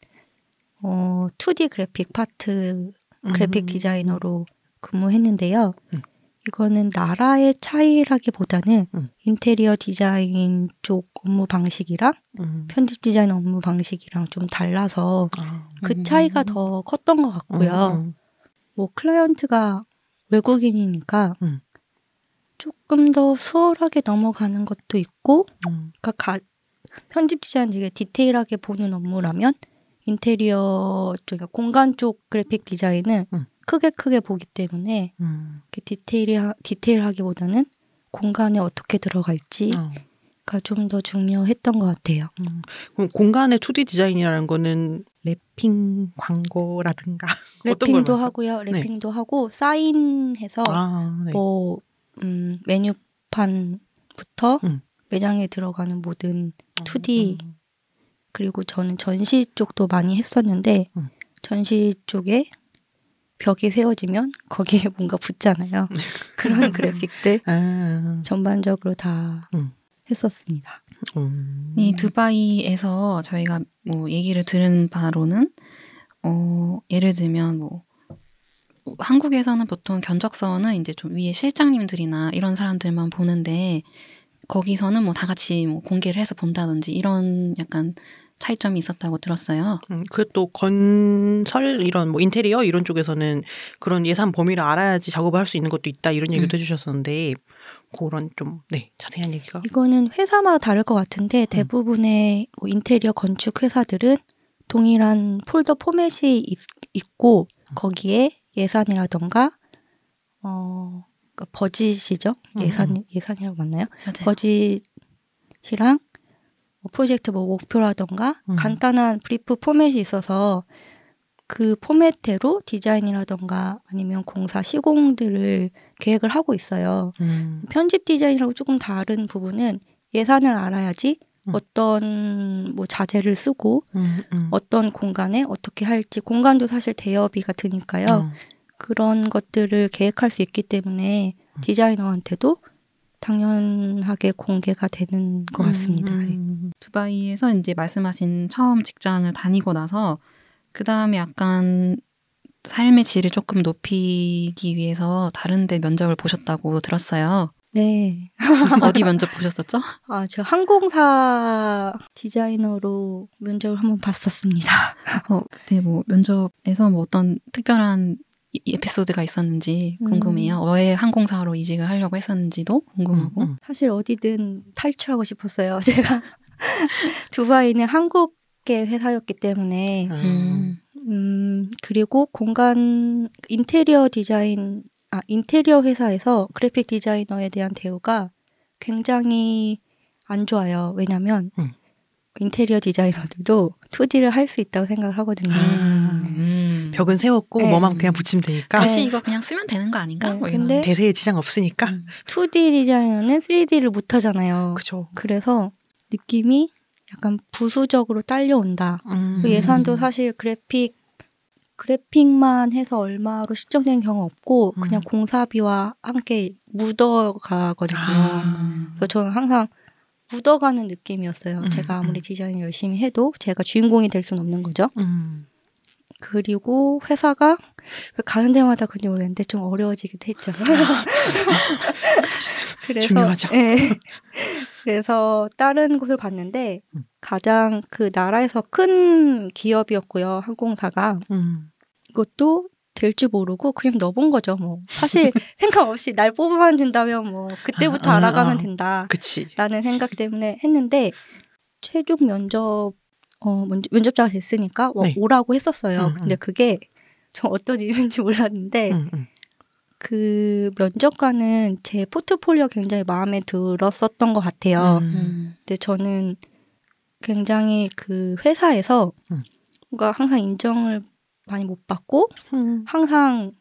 어 2D 그래픽 파트 그래픽 음. 디자이너로 근무했는데요. 음. 이거는 나라의 차이라기보다는 음. 인테리어 디자인 쪽 업무 방식이랑 음. 편집 디자인 업무 방식이랑 좀 달라서 아. 그 음. 차이가 더 컸던 것 같고요. 음, 뭐 클라이언트가 외국인이니까 음. 조금 더 수월하게 넘어가는 것도 있고, 음. 그러니까 가- 편집 디자인 되게 디테일하게 보는 업무라면 인테리어 쪽, 그러니까 공간 쪽 그래픽 디자인은 음. 크게 크게 보기 때문에 음. 디테일이 디테일하기보다는 공간에 어떻게 들어갈지가 어. 좀더 중요했던 것 같아요. 음. 그럼 공간의 2D 디자인이라는 거는 wrapping 광고라든가 wrapping도 하고요. 네. wrapping도 하고 사인해서 아, 네. 뭐 음, 메뉴판부터 음. 매장에 들어가는 모든 2D 음. 그리고 저는 전시 쪽도 많이 했었는데 음. 전시 쪽에 벽이 세워지면 거기에 뭔가 붙잖아요. 그런 그래픽들 아. 전반적으로 다 음. 했었습니다. 음. 이 두바이에서 저희가 뭐 얘기를 들은 바로는 어 예를 들면 뭐 한국에서는 보통 견적서는 이제 좀 위에 실장님들이나 이런 사람들만 보는데 거기서는 뭐 다 같이 뭐 공개를 해서 본다든지 이런 약간 차이점이 있었다고 들었어요. 음, 그또 건설 이런 뭐 인테리어 이런 쪽에서는 그런 예산 범위를 알아야지 작업을 할 수 있는 것도 있다 이런 얘기도 음. 해주셨었는데 그런 좀 네 자세한 얘기가 이거는 회사마다 다를 것 같은데 음. 대부분의 뭐 인테리어 건축 회사들은 동일한 폴더 포맷이 있, 있고 음. 거기에 예산이라던가 어 그러니까 버짓이죠 음, 예산 예산이라고 맞나요? 맞아요. 버짓이랑 뭐 프로젝트 뭐 목표라던가 음. 간단한 brief 포맷이 있어서 그 포맷대로 디자인이라던가 아니면 공사 시공들을 계획을 하고 있어요. 음, 편집 디자인이랑 조금 다른 부분은 예산을 알아야지 음. 어떤 뭐 자재를 쓰고 음, 음. 어떤 공간에 어떻게 할지 공간도 사실 대여비가 드니까요. 어, 그런 것들을 계획할 수 있기 때문에 음. 디자이너한테도 당연하게 공개가 되는 것 같습니다. 예. 음, 두바이에서 이제 말씀하신 처음 직장을 다니고 나서 그 다음에 약간 삶의 질을 조금 높이기 위해서 다른데 면접을 보셨다고 들었어요. 네. 어디 면접 보셨었죠? 아, 저 항공사 디자이너로 면접을 한번 봤었습니다. 어, 그때 뭐 면접에서 뭐 어떤 특별한 이- 에피소드가 있었는지 궁금해요. 왜 항공사로 이직을 하려고 했었는지도 궁금하고. 음, 음. 사실 어디든 탈출하고 싶었어요. 제가 두바이는 한국계 회사였기 때문에 음. 음 그리고 공간 인테리어 디자인 아 인테리어 회사에서 그래픽 디자이너에 대한 대우가 굉장히 안 좋아요. 왜냐면 음. 인테리어 디자이너들도 2D를 할 수 있다고 생각을 하거든요. 아. 음. 벽은 세웠고 네. 뭐만 그냥 붙이면 되니까 다시 네. 이거 그냥 쓰면 되는 거 아닌가? 네, 뭐. 근데 대세에 지장 없으니까 음. 2D 디자이너는 3D를 못 하잖아요. 그죠. 그래서 느낌이 약간 부수적으로 딸려온다. 음. 그 예산도 사실 그래픽 그래픽만 해서 얼마로 측정된 경우 없고 음. 그냥 공사비와 함께 묻어가거든요. 아. 그래서 저는 항상 묻어가는 느낌이었어요. 음, 제가 아무리 음. 디자인 열심히 해도 제가 주인공이 될 수는 없는 거죠. 음. 그리고 회사가 왜 가는 데마다 그런지 모르겠는데 좀 어려워지기도 했죠. 그래서 중요하죠. 예. 그래서 다른 곳을 봤는데 음. 가장 그 나라에서 큰 기업이었고요. 항공사가 음. 이것도 될줄 모르고 그냥 넣어본 거죠. 뭐 사실 생각 없이 날 뽑아만 준다면 뭐 그때부터 아, 아, 알아가면 아. 된다. 그치. 라는 생각 때문에 했는데 최종 면접 어 면접, 면접자가 됐으니까 와- 네. 오라고 했었어요. 음, 근데 음. 그게 저 어떤 이유인지 몰랐는데 음, 음. 그 면접관은 제 포트폴리오 굉장히 마음에 들었었던 것 같아요. 음. 음. 근데 저는 굉장히 그 회사에서 음. 뭔가 항상 인정을 많이 못 받고 음. 항상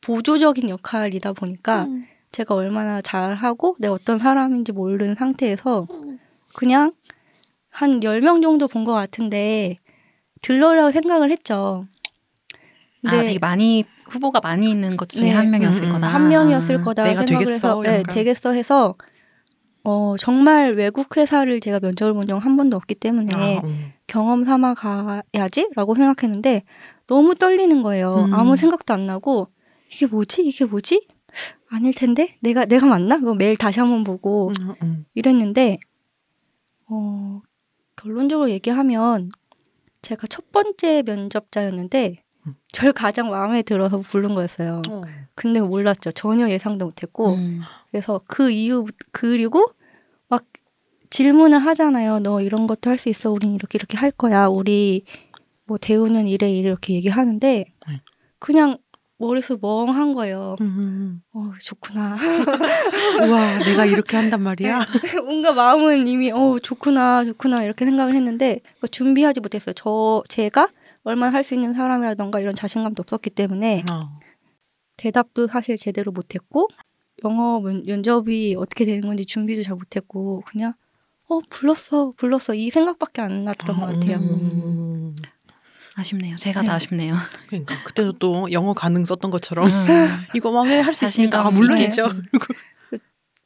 보조적인 역할이다 보니까 음. 제가 얼마나 잘하고 내가 어떤 사람인지 모르는 상태에서 그냥 한 10명 정도 본 것 같은데 들러라고 생각을 했죠. 아, 근데 되게 많이 후보가 많이 있는 것 중에 네. 한 명이었을 음, 거다. 한 명이었을 거다 내가 생각을 되겠어, 해서 네. 되겠어 해서 어, 정말 외국 회사를 제가 면접을 본 적은 한 번도 없기 때문에 아, 음. 경험 삼아 가야지라고 생각했는데 너무 떨리는 거예요. 음. 아무 생각도 안 나고 이게 뭐지? 이게 뭐지? 아닐 텐데 내가 내가 맞나? 그거 매일 다시 한번 보고 음, 음. 이랬는데 어 결론적으로 얘기하면 제가 첫 번째 면접자였는데 음. 절 가장 마음에 들어서 부른 거였어요. 어. 근데 몰랐죠. 전혀 예상도 못했고 음. 그래서 그 이후 그리고 막 질문을 하잖아요. 너 이런 것도 할 수 있어. 우린 이렇게 이렇게 할 거야. 우리 뭐 대우는 이래 이래 이렇게 얘기하는데 네. 그냥 머릿속 멍한 거예요. 음. 어 좋구나. 우와, 내가 이렇게 한단 말이야. 뭔가 마음은 이미 어 좋구나 좋구나 이렇게 생각을 했는데 준비하지 못했어요. 저 제가 얼마나 할 수 있는 사람이라던가 이런 자신감도 없었기 때문에 어. 대답도 사실 제대로 못했고 영어 면, 면접이 어떻게 되는 건지 준비도 잘 못했고 그냥 어 불렀어 불렀어 이 생각밖에 안 났던 것 같아요. 음. 아쉽네요. 제가 네. 다 아쉽네요. 그러니까 그때도 또 영어 가능 썼던 것처럼 음. 이거 망해 할수 있습니다. 아, 물론이죠. 있게.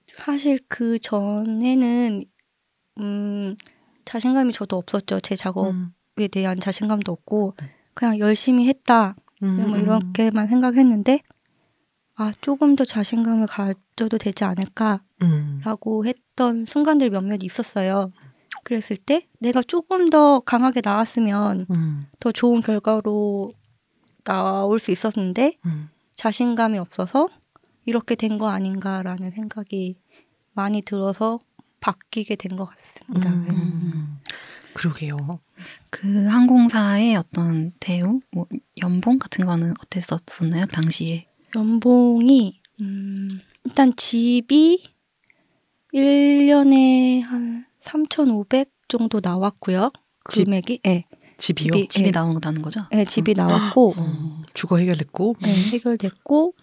사실 그 전에는 음 자신감이 저도 없었죠. 제 작업 에 음. 대한 자신감도 없고 그냥 열심히 했다 음, 뭐 음. 이렇게만 생각했는데 아 조금 더 자신감을 가져도 되지 않을까 음. 라고 했던 순간들이 몇몇 있었어요. 그랬을 때 내가 조금 더 강하게 나왔으면 음. 더 좋은 결과로 나올 수 있었는데 음. 자신감이 없어서 이렇게 된 거 아닌가라는 생각이 많이 들어서 바뀌게 된 것 같습니다. 음. 네. 음. 그러게요. 그 항공사의 어떤 대우, 뭐 연봉 같은 거는 어땠었나요 당시에? 연봉이 음, 일단 집이 1년에 한 3,500 정도 나왔고요. 집? 금액이 예. 집이요. 집이- 집이 예. 나온다는 거죠? 예, 집이 나왔고 어, 주거 해결됐고. 네, 해결됐고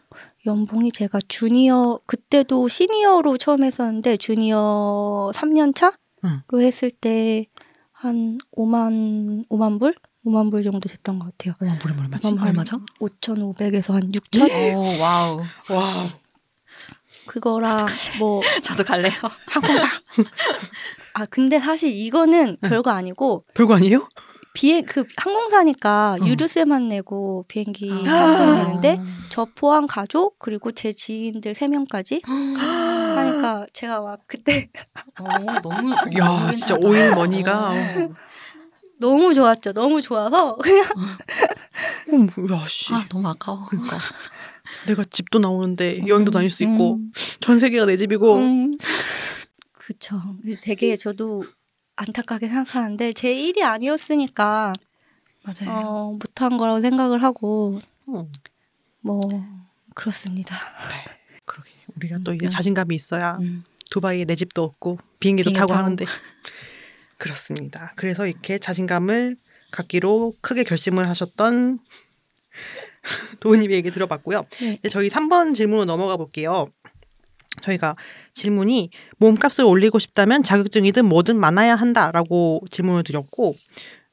연봉이 제가 주니어 그때도 시니어로 처음 했었는데 주니어 3년 차로 응. 했을 때 한 5만 5만 불? 5만 불 정도 됐던 것 같아요. 와, 물에 얼마지? 얼마죠? 5,500에서 한 6천? 오 와우. 와, 그거랑 뭐 저도 갈래요. 항공사 아 근데 사실 이거는 별거 아니고 별거 아니에요? 비행 그 항공사니까 어. 유류세만 내고 비행기 아. 탑승 되는데 저 포함 가족 그리고 제 지인들 3명까지 하니까 제가 막 그때 오, 너무 야, 진짜. 오일 머니가. 어. 너무 좋았죠. 너무 좋아서 그냥 어, 야, 씨. 아 너무 아까워. 그러니까 내가 집도 나오는데 여행도 다닐 수 있고 음. 전 세계가 내 집이고 음. 그쵸. 되게 저도 안타깝게 생각하는데 제 일이 아니었으니까 맞아요. 어, 못한 거라고 생각을 하고 음, 뭐 그렇습니다. 그러게 우리가 또 이제 음. 자신감이 있어야 음. 두바이에 내 집도 없고 비행기도 비행기 타고 타고. 하는데 그렇습니다. 그래서 이렇게 자신감을 갖기로 크게 결심을 하셨던 도우님 얘기 들어봤고요. 네. 이제 저희 3번 질문으로 넘어가 볼게요. 저희가 질문이 몸값을 올리고 싶다면 자격증이든 뭐든 많아야 한다라고 질문을 드렸고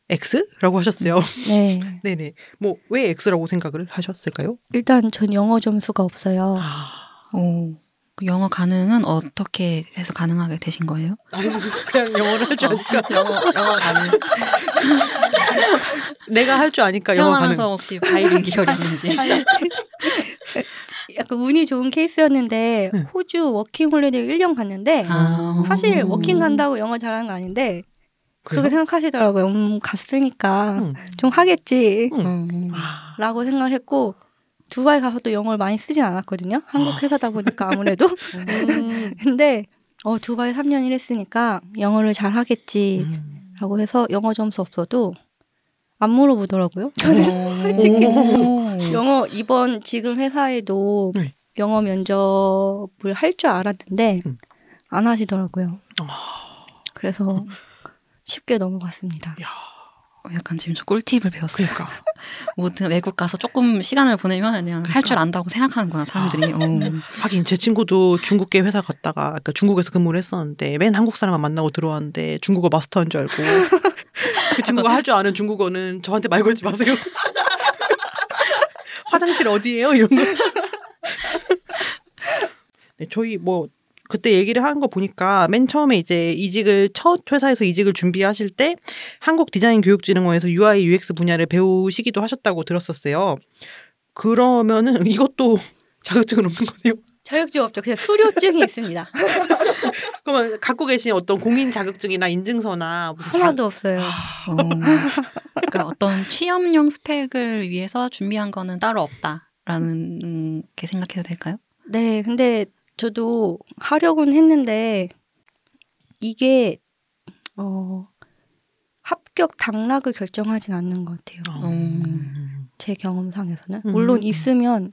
X라고 하셨어요. 네. 네네. 뭐 왜 X라고 생각을 하셨을까요? 일단 전 영어 점수가 없어요. 아, 오. 그 영어 가능은 어떻게 해서 가능하게 되신 거예요? 아니 그냥 영어를 할 줄 아니까 영어 영어 가능. 내가 할 줄 아니까 영어 가능. 태어나면서 혹시 bilingual이 있는지. 약간 운이 좋은 케이스였는데 응. 호주 워킹 홀리데이 1년 갔는데 아. 사실 워킹 간다고 영어 잘하는 거 아닌데 그렇게 그래요? 생각하시더라고요. 음, 갔으니까 응. 좀 하겠지 음. 아, 라고 생각을 했고 두바이 가서 또 영어를 많이 쓰진 않았거든요. 한국 회사다 보니까 아무래도. 음. 근데 어, 두바이 3년 일했으니까 영어를 잘 하겠지 음. 라고 해서 영어 점수 없어도 안 물어보더라고요. 오. 영어 이번 지금 회사에도 네. 영어 면접을 할 줄 알았는데 음. 안 하시더라고요. 아. 그래서 쉽게 넘어갔습니다. 어, 약간 지금 저 꿀팁을 배웠어요. 그러니까 모든 외국 가서 조금 시간을 보내면 그냥 할줄 안다고 생각하는구나 사람들이. 어. 하긴 제 친구도 중국계 회사 갔다가 그러니까 중국에서 근무를 했었는데 맨 한국 사람만 만나고 들어왔는데 중국어 마스터인 줄 알고 그 친구가 할 줄 아는 중국어는 저한테 말 걸지 마세요. 화장실 어디예요? 이런 거. 네, 저희 뭐 그때 얘기를 하는 거 보니까 맨 처음에 이제 이직을 첫 회사에서 이직을 준비하실 때 한국 디자인 교육진흥원에서 UI UX 분야를 배우시기도 하셨다고 들었었어요. 그러면은 이것도 자격증은 없는 거네요. 자격증 없죠. 그냥 수료증이 있습니다. 그러면 갖고 계신 어떤 공인 자격증이나 인증서나 무슨 자- 하나도 없어요. 어. 그러니까 어떤 취업용 스펙을 위해서 준비한 거는 따로 없다라는 음, 게 생각해도 될까요? 네, 근데 저도 하려고는 했는데 이게 어 합격 당락을 결정하진 않는 것 같아요. 음. 제 경험상에서는 음. 물론 있으면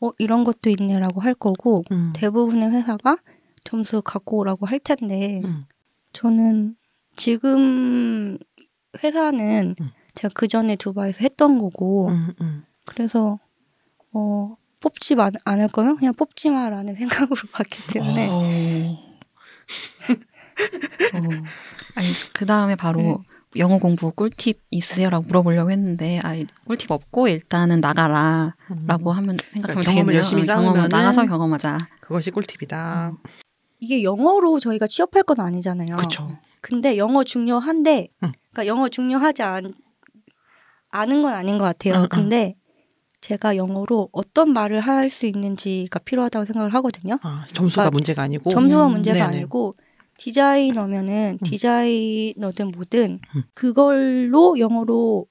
어 이런 것도 있네라고 할 거고 음. 대부분의 회사가 점수 갖고 오라고 할 텐데 음. 저는 지금 회사는 음. 제가 그 전에 두바이에서 했던 거고 음, 음. 그래서 어 뽑지 마- 않을 거면 그냥 뽑지 마라는 생각으로 봤기 때문에 어. 어. 아니 그 다음에 바로 네. 영어 공부 꿀팁 있으세요라고 물어보려고 했는데 아 꿀팁 없고 일단은 나가라라고 하면 생각하면 그러니까 경험을 되겠네요. 열심히 어, 쌓으면은- 나가서 경험하자. 그것이 꿀팁이다. 이게 영어로 저희가 취업할 건 아니잖아요. 그렇죠. 근데 영어 중요한데, 응. 그러니까 영어 중요하지 않, 않은 건 아닌 것 같아요. 응, 응. 근데 제가 영어로 어떤 말을 할 수 있는지가 필요하다고 생각을 하거든요. 아, 점수가 그러니까 문제가 아니고 점수가 음, 문제가 네네. 아니고 디자이너면은 음. 디자이너든 뭐든 음. 그걸로 영어로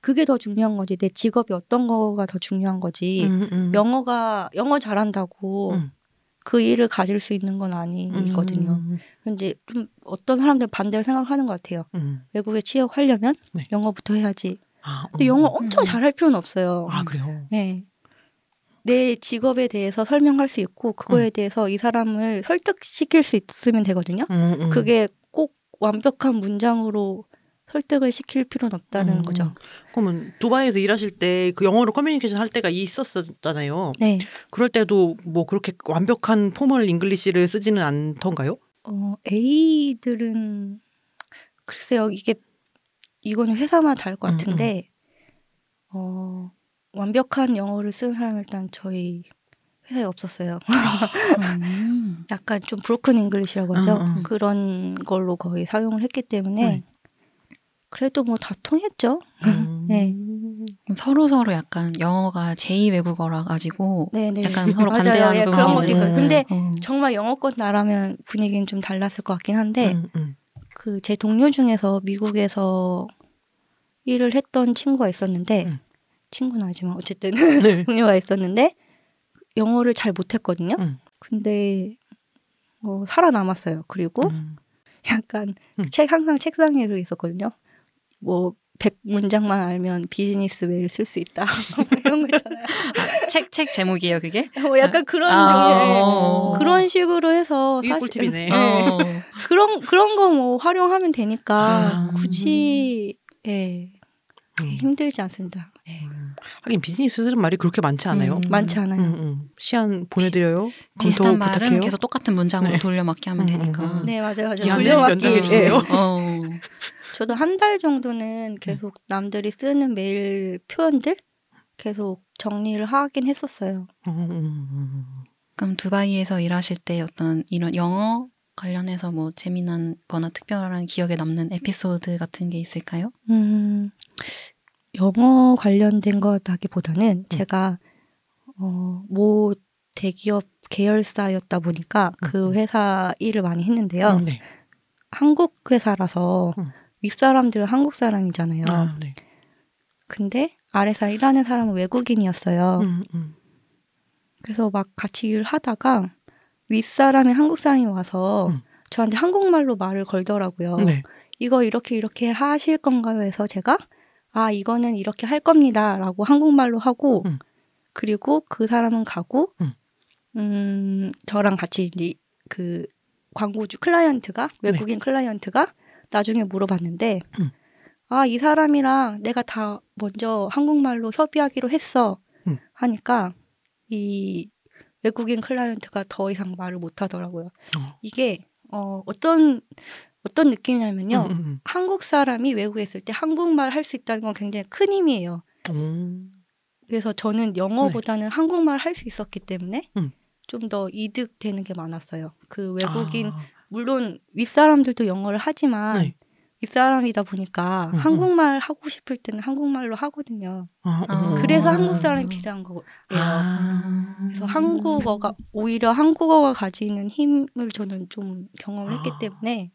그게 더 중요한 거지. 내 직업이 어떤 거가 더 중요한 거지. 음, 음. 영어가 영어 잘한다고 음. 그 일을 가질 수 있는 건 아니거든요. 음, 근데 좀 어떤 사람들 반대로 생각하는 것 같아요. 음. 외국에 취업하려면 네. 영어부터 해야지. 아, 근데 음. 영어 엄청 음. 잘할 필요는 없어요. 아 그래요. 네. 내 직업에 대해서 설명할 수 있고 그거에 음. 대해서 이 사람을 설득시킬 수 있으면 되거든요. 음, 음. 그게 꼭 완벽한 문장으로 설득을 시킬 필요는 없다는 음. 거죠. 그러면 두바이에서 일하실 때 그 영어로 커뮤니케이션 할 때가 있었잖아요. 네. 그럴 때도 뭐 그렇게 완벽한 formal English를 쓰지는 않던가요? 어, A들은 글쎄요, 이게 이거는 회사마다 다를 것 음, 같은데 어, 완벽한 영어를 쓰는 사람 은 일단 저희 회사에 없었어요. 음. 약간 좀 broken English라고 하죠. 음, 음. 그런 걸로 거의 사용을 했기 때문에 네. 그래도 뭐 다 통했죠. 음. 네. 서로 서로 약간 영어가 제2 외국어라 가지고 네네. 약간 서로. 반대하는 예, 그런 것도 있어요. 음. 근데 어. 정말 영어권 나라면 분위기는 좀 달랐을 것 같긴 한데 음, 음. 그 제 동료 중에서 미국에서 일을 했던 친구가 있었는데 음. 친구는 아니지만 어쨌든 네. 동료가 있었는데 영어를 잘 못했거든요. 음. 근데 어, 살아남았어요. 그리고 음. 약간 음. 책 항상 책상 위에 그게 있었거든요. 뭐 100문장만 알면 비즈니스 메일 쓸수 있다. 이런 거 있잖아요. 책, 책 제목이에요, 그게? 뭐 약간 그런 아, 종류의 어. 그런 식으로 해서 이게 꿀팁이네. 어. 그런 그런 거 뭐 활용하면 되니까 아. 굳이 예 음. 힘들지 않습니다. 예. 음. 하긴 비즈니스들은 말이 그렇게 많지 않아요. 음. 많지 않아요. 음, 음. 시안 보내드려요. 비슷한 검토 말은 부탁해요. 계속 똑같은 문장으로 네. 돌려막기 하면 음, 되니까. 음, 음. 네 맞아요 맞아요. 돌려막기. 주세요. 어. 저도 한 달 정도는 계속 남들이 쓰는 메일 표현들 계속 정리를 하긴 했었어요. 음, 음, 음. 그럼 두바이에서 일하실 때 어떤 이런 영어 관련해서 뭐 재미난 거나 특별한 기억에 남는 에피소드 같은 게 있을까요? 음 영어 관련된 거다기보다는 음. 제가 어, 모 대기업 계열사였다 보니까 그 음. 회사 일을 많이 했는데요. 음, 네. 한국 회사라서 음. 윗사람들은 한국 사람이잖아요. 아, 네. 근데 아래사 일하는 사람은 외국인이었어요. 음, 음. 그래서 막 같이 일을 하다가 윗사람이 한국 사람이 와서 음. 저한테 한국말로 말을 걸더라고요. 네. 이거 이렇게 이렇게 하실 건가요? 해서 제가 아 이거는 이렇게 할 겁니다라고 한국말로 하고 음. 그리고 그 사람은 가고 음. 음 저랑 같이 이제 그 광고주 클라이언트가 외국인 클라이언트가 나중에 물어봤는데 음. 아이 사람이랑 내가 다 먼저 한국말로 협의하기로 했어 음. 하니까 이 외국인 클라이언트가 더 이상 말을 못 하더라고요. 어. 이게 어 어떤 어떤 느낌이냐면요. 음, 음, 한국 사람이 외국에 있을 때 한국말 할 수 있다는 건 굉장히 큰 힘이에요. 음. 그래서 저는 영어보다는 한국말 할 수 있었기 때문에 네. 음. 좀더 이득되는 게 많았어요. 그 외국인 아, 물론 윗사람들도 영어를 하지만 네. 윗사람이다 보니까 음, 음. 한국말 하고 싶을 때는 한국말로 하거든요. 아, 아. 음. 그래서 아. 한국 사람이 필요한 거예요. 아. 그래서 한국어가 오히려 한국어가 가지는 힘을 저는 좀 경험을 했기 아. 때문에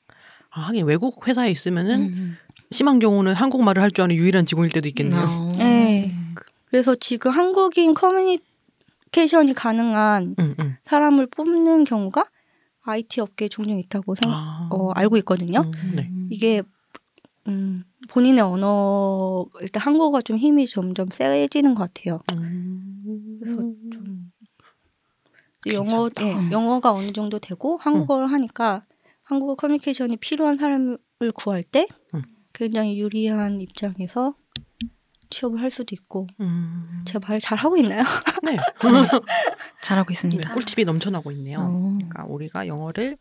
아, 하긴 외국 회사에 있으면은 음. 심한 경우는 한국말을 할 줄 아는 유일한 직원일 때도 있겠네요. 어. 네. 그래서 지금 한국인 커뮤니케이션이 가능한 음, 음. 사람을 뽑는 경우가 IT 업계에 종종 있다고 생각, 아. 어, 알고 있거든요. 음, 네. 이게 음, 본인의 언어 일단 한국어가 좀 힘이 점점 세지는 것 같아요. 음. 그래서 좀 영어 괜찮다. 예, 음. 영어가 어느 정도 되고 한국어를 하니까 한국어 커뮤니케이션이 필요한 사람을 구할 때 음. 굉장히 유리한 입장에서 취업을 할 수도 있고 음. 제가 말 잘 하고 있나요? 네. 잘하고 네, 있습니다. 꿀팁이 넘쳐나고 있네요. 어. 그러니까 우리가 영어를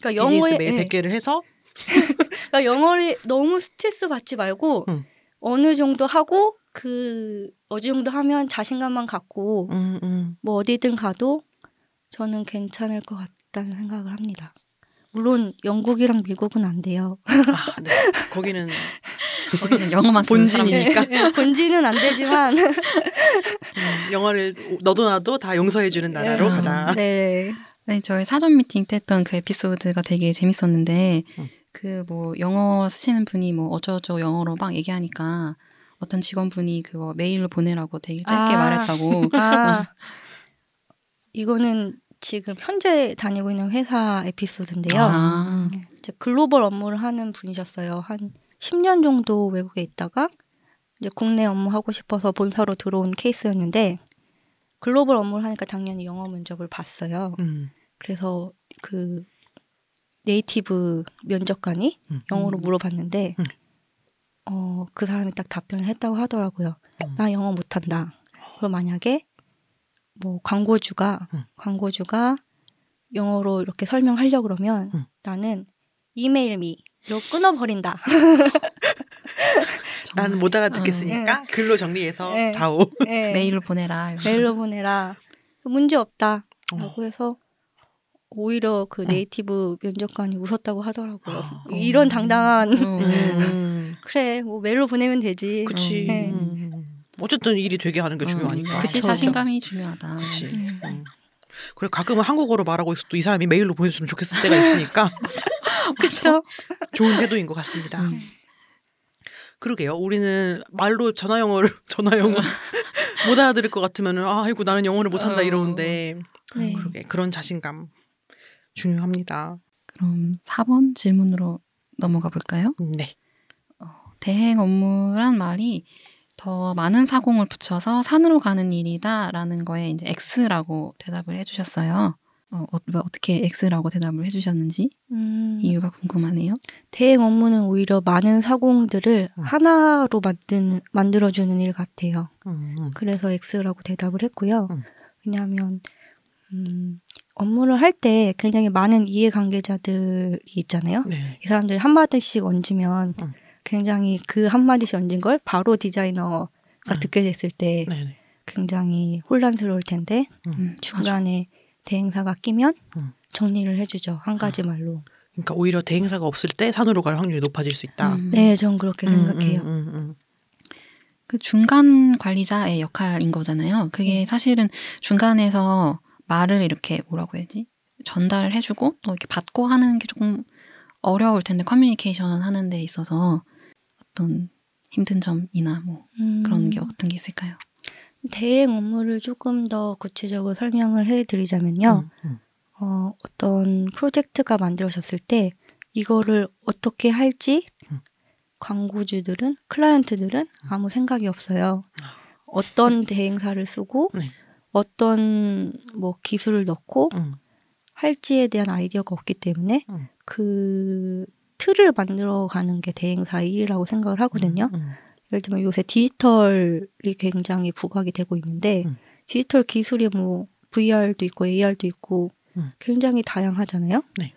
그러니까 영어에 영어에 매일 예, 100개를 해서 그러니까 영어를 너무 스트레스 받지 말고 음. 어느 정도 하고 그 어느 정도 하면 자신감만 갖고 음, 음. 뭐 어디든 가도 저는 괜찮을 것 같다는 생각을 합니다. 물론 영국이랑 미국은 안 돼요. 아, 네. 거기는 거기는 영어만 쓰는 본진이니까. 예, 본지는 안 되지만 음, 영어를 너도 나도 다 용서해주는 나라로 네. 가자. 네. 네, 저희 사전 미팅 때 했던 그 에피소드가 되게 재밌었는데, 음. 그 뭐 영어 쓰시는 분이 뭐 어쩌고저쩌고 영어로 막 얘기하니까 어떤 직원분이 그거 메일로 보내라고 되게 짧게 아. 말했다고. 아 이거는 지금 현재 다니고 있는 회사 에피소드인데요. 아, 이제 글로벌 업무를 하는 분이셨어요. 한 10년 정도 외국에 있다가 이제 국내 업무 하고 싶어서 본사로 들어온 케이스였는데 글로벌 업무를 하니까 당연히 영어 면접을 봤어요. 음. 그래서 그 네이티브 면접관이 음. 영어로 물어봤는데 음. 어, 그 사람이 딱 답변을 했다고 하더라고요. 음. 나 영어 못한다. 그럼 만약에 뭐 광고주가 음. 광고주가 영어로 이렇게 설명하려 그러면 음. 나는 이메일 미로 끊어버린다. 나는 못 알아듣겠으니까 글로 정리해서 네. 다오. 네. 메일로 보내라. 메일로 보내라. 문제 없다. 어. 라고 해서 오히려 그 네이티브 면접관이 웃었다고 하더라고요. 아. 이런 당당한 음. 음. 그래 뭐 메일로 보내면 되지. 그치. 네. 음. 어쨌든 일이 되게 하는 게 중요하니까. 음, 그치, 그쵸. 자신감이 중요하다. 그치. 음. 음. 그래 가끔은 한국어로 말하고 있어도 이 사람이 메일로 보내줬으면 좋겠을 때가 있으니까 그렇죠. 좋은 태도인 것 같습니다. 음. 그러게요. 우리는 말로 전화 영어를 전화 영어 못 알아들을 것 같으면은 아, 아이고 나는 영어를 못한다 어. 이러는데 네. 그러게 그런 자신감 중요합니다. 그럼 4번 질문으로 넘어가 볼까요? 네. 대행 업무란 말이 더 많은 사공을 붙여서 산으로 가는 일이다라는 거에 이제 X라고 대답을 해주셨어요. 어, 어, 왜 어떻게 X라고 대답을 해주셨는지 음, 이유가 궁금하네요. 대행 업무는 오히려 많은 사공들을 음. 하나로 만드는 만들어주는 일 같아요. 음, 음. 그래서 X라고 대답을 했고요. 음. 왜냐하면 음, 업무를 할 때 굉장히 많은 이해관계자들이 있잖아요. 네. 이 사람들이 한마디씩 얹으면 음. 굉장히 그 한마디씩 얹은 걸 바로 디자이너가 음. 듣게 됐을 때 네. 네. 굉장히 혼란스러울 텐데 음, 중간에 대행사가 끼면 음. 정리를 해주죠. 한 가지 말로. 그러니까 오히려 대행사가 없을 때 산으로 갈 확률이 높아질 수 있다. 음. 네, 전 그렇게 음, 생각해요. 음, 음, 음. 그 중간 관리자의 역할인 거잖아요. 그게 사실은 중간에서 말을 이렇게 뭐라고 해야지 전달을 해주고 또 이렇게 받고 하는 게 조금 어려울 텐데 커뮤니케이션 하는 데 있어서 어떤 힘든 점이나 뭐 그런 게 음, 어떤 게 있을까요? 대행 업무를 조금 더 구체적으로 설명을 해드리자면요. 음, 음. 어, 어떤 프로젝트가 만들어졌을 때 이거를 어떻게 할지 음. 광고주들은 클라이언트들은 아무 생각이 없어요. 어떤 대행사를 쓰고 네. 어떤 뭐 기술을 넣고 음, 할지에 대한 아이디어가 없기 때문에 음. 그 틀을 만들어 가는 게 대행사의 일이라고 생각을 하거든요. 음, 예를 들면 요새 디지털이 굉장히 부각이 되고 있는데 음. 디지털 기술이 뭐 VR도 있고 AR도 있고 음. 굉장히 다양하잖아요. 네.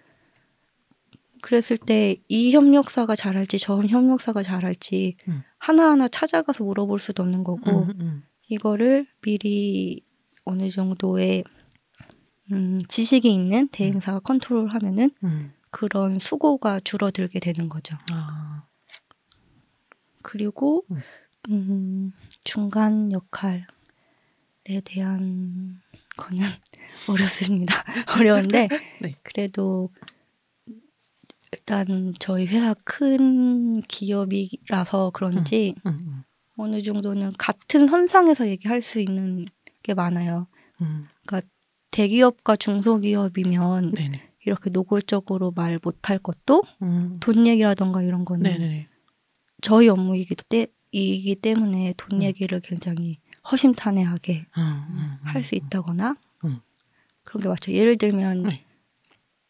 그랬을 때 이 협력사가 잘할지 저 협력사가 잘할지 음. 하나하나 찾아가서 물어볼 수도 없는 거고 이거를 미리 어느 정도의 음, 지식이 있는 대행사가 컨트롤하면은 음. 그런 수고가 줄어들게 되는 거죠. 아, 그리고 음. 음, 중간 역할에 대한 거는 어렵습니다. 어려운데 네. 그래도 일단 저희 회사 큰 기업이라서 그런지 음, 음, 어느 정도는 같은 선상에서 얘기할 수 있는 게 많아요. 음. 대기업과 중소기업이면 네네. 이렇게 노골적으로 말 못할 것도 음. 돈 얘기라던가 이런 거는 네네네. 저희 업무이기 때, 이기 때문에 돈 음. 얘기를 굉장히 허심탄회하게 음, 음, 할수 있다거나 음. 그런 게 맞죠. 예를 들면 네.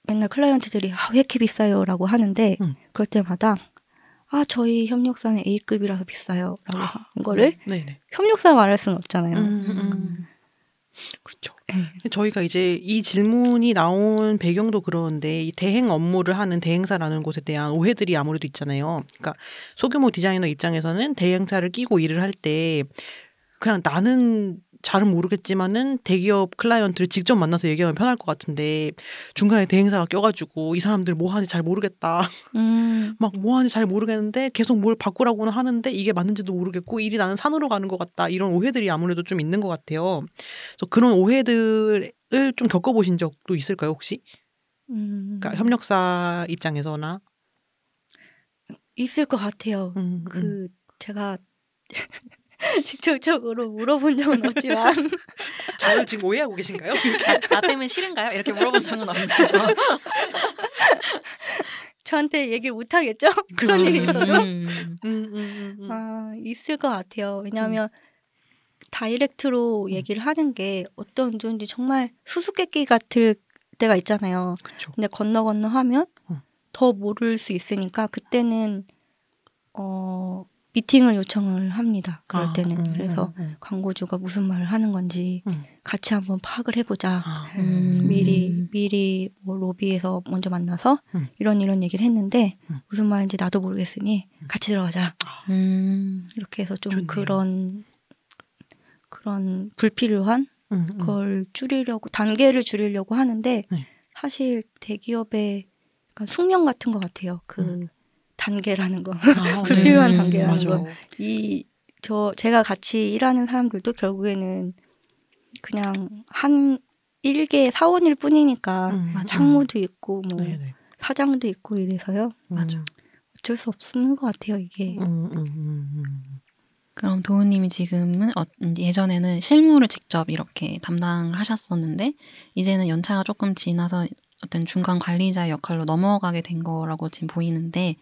맨날 클라이언트들이 아, 왜 이렇게 비싸요라고 하는데 음. 그럴 때마다 아 저희 협력사는 A급이라서 비싸요라고 하는 거를 네네. 협력사 말할 수는 없잖아요. 음, 음. 그렇죠. 네. 저희가 이제 이 질문이 나온 배경도 그런데 이 대행 업무를 하는 대행사라는 곳에 대한 오해들이 아무래도 있잖아요. 그러니까 소규모 디자이너 입장에서는 대행사를 끼고 일을 할 때 그냥 나는 잘은 모르겠지만은 대기업 클라이언트를 직접 만나서 얘기하면 편할 것 같은데 중간에 대행사가 껴가지고 이 사람들 뭐 하는지 잘 모르겠다. 음, 막뭐 하는지 잘 모르겠는데 계속 뭘 바꾸라고는 하는데 이게 맞는지도 모르겠고 일이 나는 산으로 가는 것 같다 이런 오해들이 아무래도 좀 있는 것 같아요. 그래서 그런 오해들을 좀 겪어보신 적도 있을까요 혹시? 음, 그러니까 협력사 입장에서나 있을 것 같아요. 음, 음. 그 제가 직접적으로 물어본 적은 없지만 저를 지금 오해하고 계신가요? 나, 나 때문에 싫은가요? 이렇게 물어본 적은 없는 거죠. 저한테 얘기를 못 하겠죠. 그런 일이 있어도 음. 음, 음, 음, 음. 아, 있을 것 같아요. 왜냐하면 다이렉트로 얘기를 하는 게 어떤 운전인지 정말 수수께끼 같을 때가 있잖아요. 그렇죠. 근데 건너 건너 하면 음. 더 모를 수 있으니까 그때는 어 미팅을 요청을 합니다. 그럴 아, 때는 음, 그래서 음, 음. 광고주가 무슨 말을 하는 건지 음. 같이 한번 파악을 해보자. 아, 음. 미리 미리 뭐 로비에서 먼저 만나서 음. 이런 이런 얘기를 했는데 음. 무슨 말인지 나도 모르겠으니 같이 들어가자. 음. 이렇게 해서 좀 좋네요. 그런 그런 불필요한 음, 음. 걸 줄이려고 단계를 줄이려고 하는데 네. 사실 대기업의 약간 숙명 같은 것 같아요. 그 음. 단계라는 거. 아, 불필요한 음, 단계라는 맞아. 거. 이 저 제가 같이 일하는 사람들도 결국에는 그냥 한 일개 사원일 뿐이니까 음, 맞아. 상무도 있고 뭐 네네. 사장도 있고 이래서요. 맞아. 음, 어쩔 수 없는 것 같아요 이게. 음, 음, 음, 음. 그럼 도우님이 지금은 어, 예전에는 실무를 직접 이렇게 담당을 하셨었는데 이제는 연차가 조금 지나서 어떤 중간 관리자의 역할로 넘어가게 된 거라고 지금 보이는데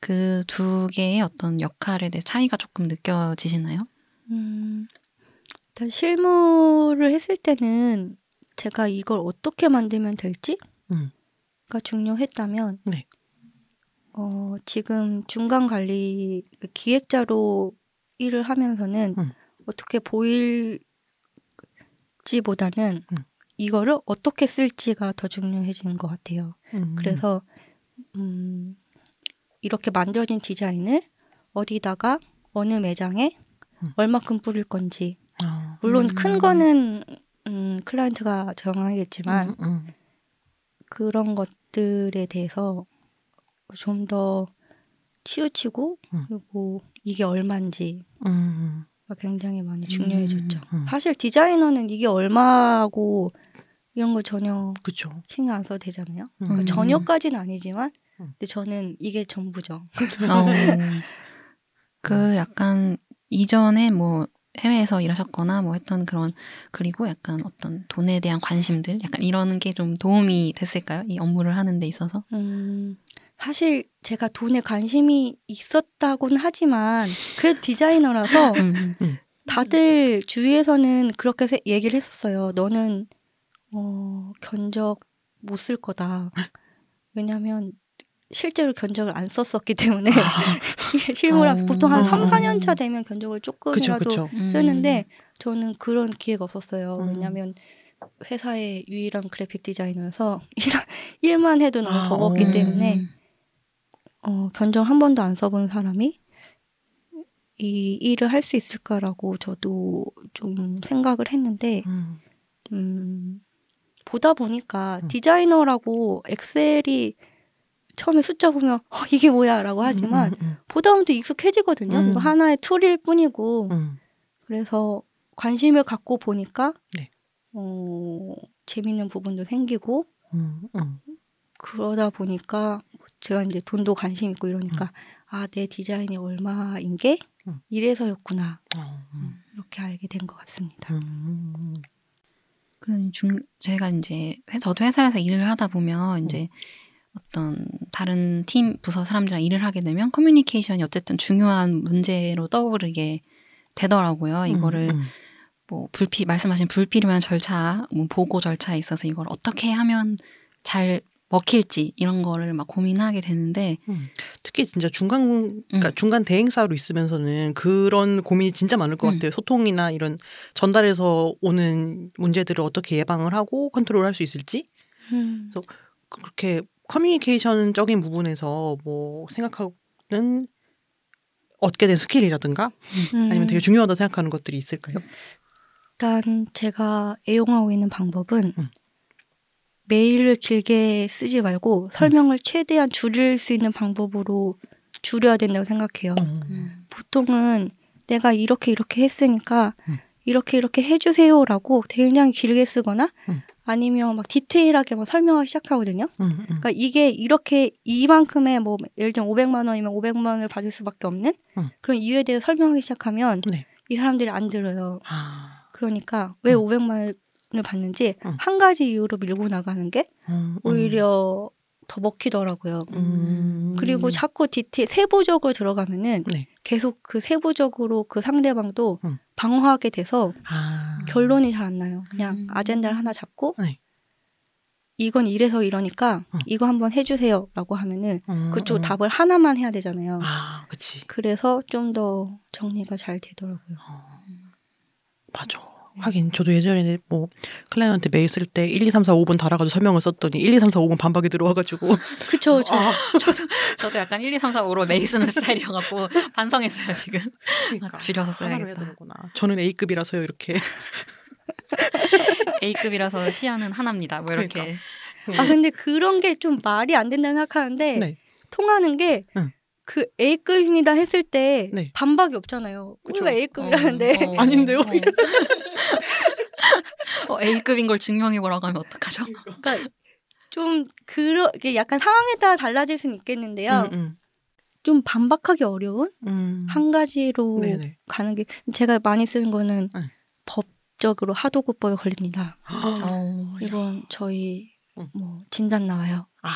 그 두 개의 어떤 역할에 대해 차이가 조금 느껴지시나요? 음, 일단 실무를 했을 때는 제가 이걸 어떻게 만들면 될지가 음. 중요했다면, 네. 어, 지금 중간 관리 그 기획자로 일을 하면서는 음. 어떻게 보일지보다는 음. 이거를 어떻게 쓸지가 더 중요해지는 것 같아요. 음. 그래서 음, 이렇게 만들어진 디자인을 어디다가 어느 매장에 음. 얼마큼 뿌릴 건지 아, 물론 음. 큰 거는 음, 클라이언트가 정하겠지만 음, 음. 그런 것들에 대해서 좀 더 치우치고 음. 그리고 이게 얼마인지가 음. 굉장히 많이 중요해졌죠. 음. 사실 디자이너는 이게 얼마고 이런 거 전혀 그쵸. 신경 안 써도 되잖아요. 음. 그러니까 전혀까지는 아니지만 음. 근데 저는 이게 전부죠. 어, 그 약간 이전에 뭐 해외에서 일하셨거나 뭐 했던 그런 그리고 약간 어떤 돈에 대한 관심들 약간 이런 게 좀 도움이 됐을까요? 이 업무를 하는 데 있어서? 음, 사실 제가 돈에 관심이 있었다고는 하지만 그래도 디자이너라서 음, 다들 주위에서는 그렇게 세- 얘기를 했었어요. 너는 어, 견적 못 쓸 거다. 왜냐면 실제로 견적을 안 썼었기 때문에 실무랑 어. 보통 한 3, 어. 4년 차 되면 견적을 그쵸, 조금이라도 그쵸. 음. 쓰는데 저는 그런 기회가 없었어요. 음. 왜냐면 회사의 유일한 그래픽 디자이너여서 일, 일만 해도 너무 아, 버겁기 음. 때문에 어, 견적 한 번도 안 써본 사람이 이 일을 할 수 있을까라고 저도 좀 생각을 했는데 음. 음, 보다 보니까 음. 디자이너라고 엑셀이 처음에 숫자 보면 어, 이게 뭐야라고 하지만 음, 보다 보면 또 익숙해지거든요. 음. 이거 하나의 툴일 뿐이고 음, 음. 그래서 관심을 갖고 보니까 네. 어, 재밌는 부분도 생기고 음, 음. 그러다 보니까 제가 이제 돈도 관심 있고 이러니까 아내 디자인이 얼마인 게 음. 이래서였구나 어, 음, 이렇게 알게 된 것 같습니다. 음. 그 중, 제가 이제 회- 저도 회사에서 일을 하다 보면 이제 어떤 다른 팀 부서 사람들이랑 일을 하게 되면 커뮤니케이션이 어쨌든 중요한 문제로 떠오르게 되더라고요. 이거를 음, 음. 뭐 불피 말씀하신 불필요한 절차, 뭐 보고 절차에 있어서 이걸 어떻게 하면 잘 먹힐지 이런 거를 막 고민하게 되는데 음. 특히 진짜 중간 그러니까 음. 중간 대행사로 있으면서는 그런 고민이 진짜 많을 것 음. 같아요. 소통이나 이런 전달에서 오는 문제들을 어떻게 예방을 하고 컨트롤할 수 있을지 음. 그렇게 커뮤니케이션적인 부분에서 뭐 생각하는 얻게 된 스킬이라든가 아니면 되게 중요하다 생각하는 것들이 있을까요? 일단 제가 애용하고 있는 방법은 음. 메일을 길게 쓰지 말고 설명을 최대한 줄일 수 있는 방법으로 줄여야 된다고 생각해요. 음. 보통은 내가 이렇게 이렇게 했으니까 음. 이렇게 이렇게 해주세요라고 굉장히 길게 쓰거나 음. 아니면 막 디테일하게 막 설명하기 시작하거든요. 음, 음. 그러니까 이게 이렇게 이만큼의 뭐 예를 들면 500만 원이면 500만 원을 받을 수밖에 없는 음. 그런 이유에 대해서 설명하기 시작하면 네. 이 사람들이 안 들어요. 아, 그러니까 왜 음. 500만 원을 받는지 음. 한 가지 이유로 밀고 나가는 게 음, 음. 오히려 더 먹히더라고요. 음. 그리고 자꾸 디테일 세부적으로 들어가면은 네. 계속 그 세부적으로 그 상대방도 음. 방어하게 돼서 아. 결론이 잘 안 나요. 그냥 음. 아젠다를 하나 잡고 네. 이건 이래서 이러니까 음. 이거 한번 해주세요라고 하면은 음, 그쪽 음. 답을 하나만 해야 되잖아요. 아, 그치. 그래서 좀 더 정리가 잘 되더라고요. 어. 맞아. 하긴 저도 예전에 뭐 클라이언트 메일 쓸 때 1, 2, 3, 4, 5분 달아가지고 설명을 썼더니 1, 2, 3, 4, 5분 반박이 들어와가지고 그쵸, 저 아, 저도 저도 약간 1, 2, 3, 4, 5로 메일 쓰는 스타일이어갖고 반성했어요 지금. 그러니까 줄여서 하나로 써야겠다. 저는 A급이라서요 이렇게. A급이라서 시야는 하나입니다. 뭐 이렇게. 아 근데 그런 게 좀 말이 안 된다는 생각하는데 네. 통하는 게 응. 그 A급입니다 했을 때 네. 반박이 없잖아요. 그쵸. 우리가 A급이라는데 어, 어, 아닌데요? 어, 어, A급인 걸 증명해 보라고 하면 어떡하죠? 그러니까 좀 그러 게 약간 상황에 따라 달라질 수는 있겠는데요. 음, 좀 반박하기 어려운 음. 음. 한 가지로 네네. 가는 게 제가 많이 쓰는 거는 네. 법적으로 하도급법에 걸립니다. 어, 이건 저희 응. 뭐 진단 나와요. 아,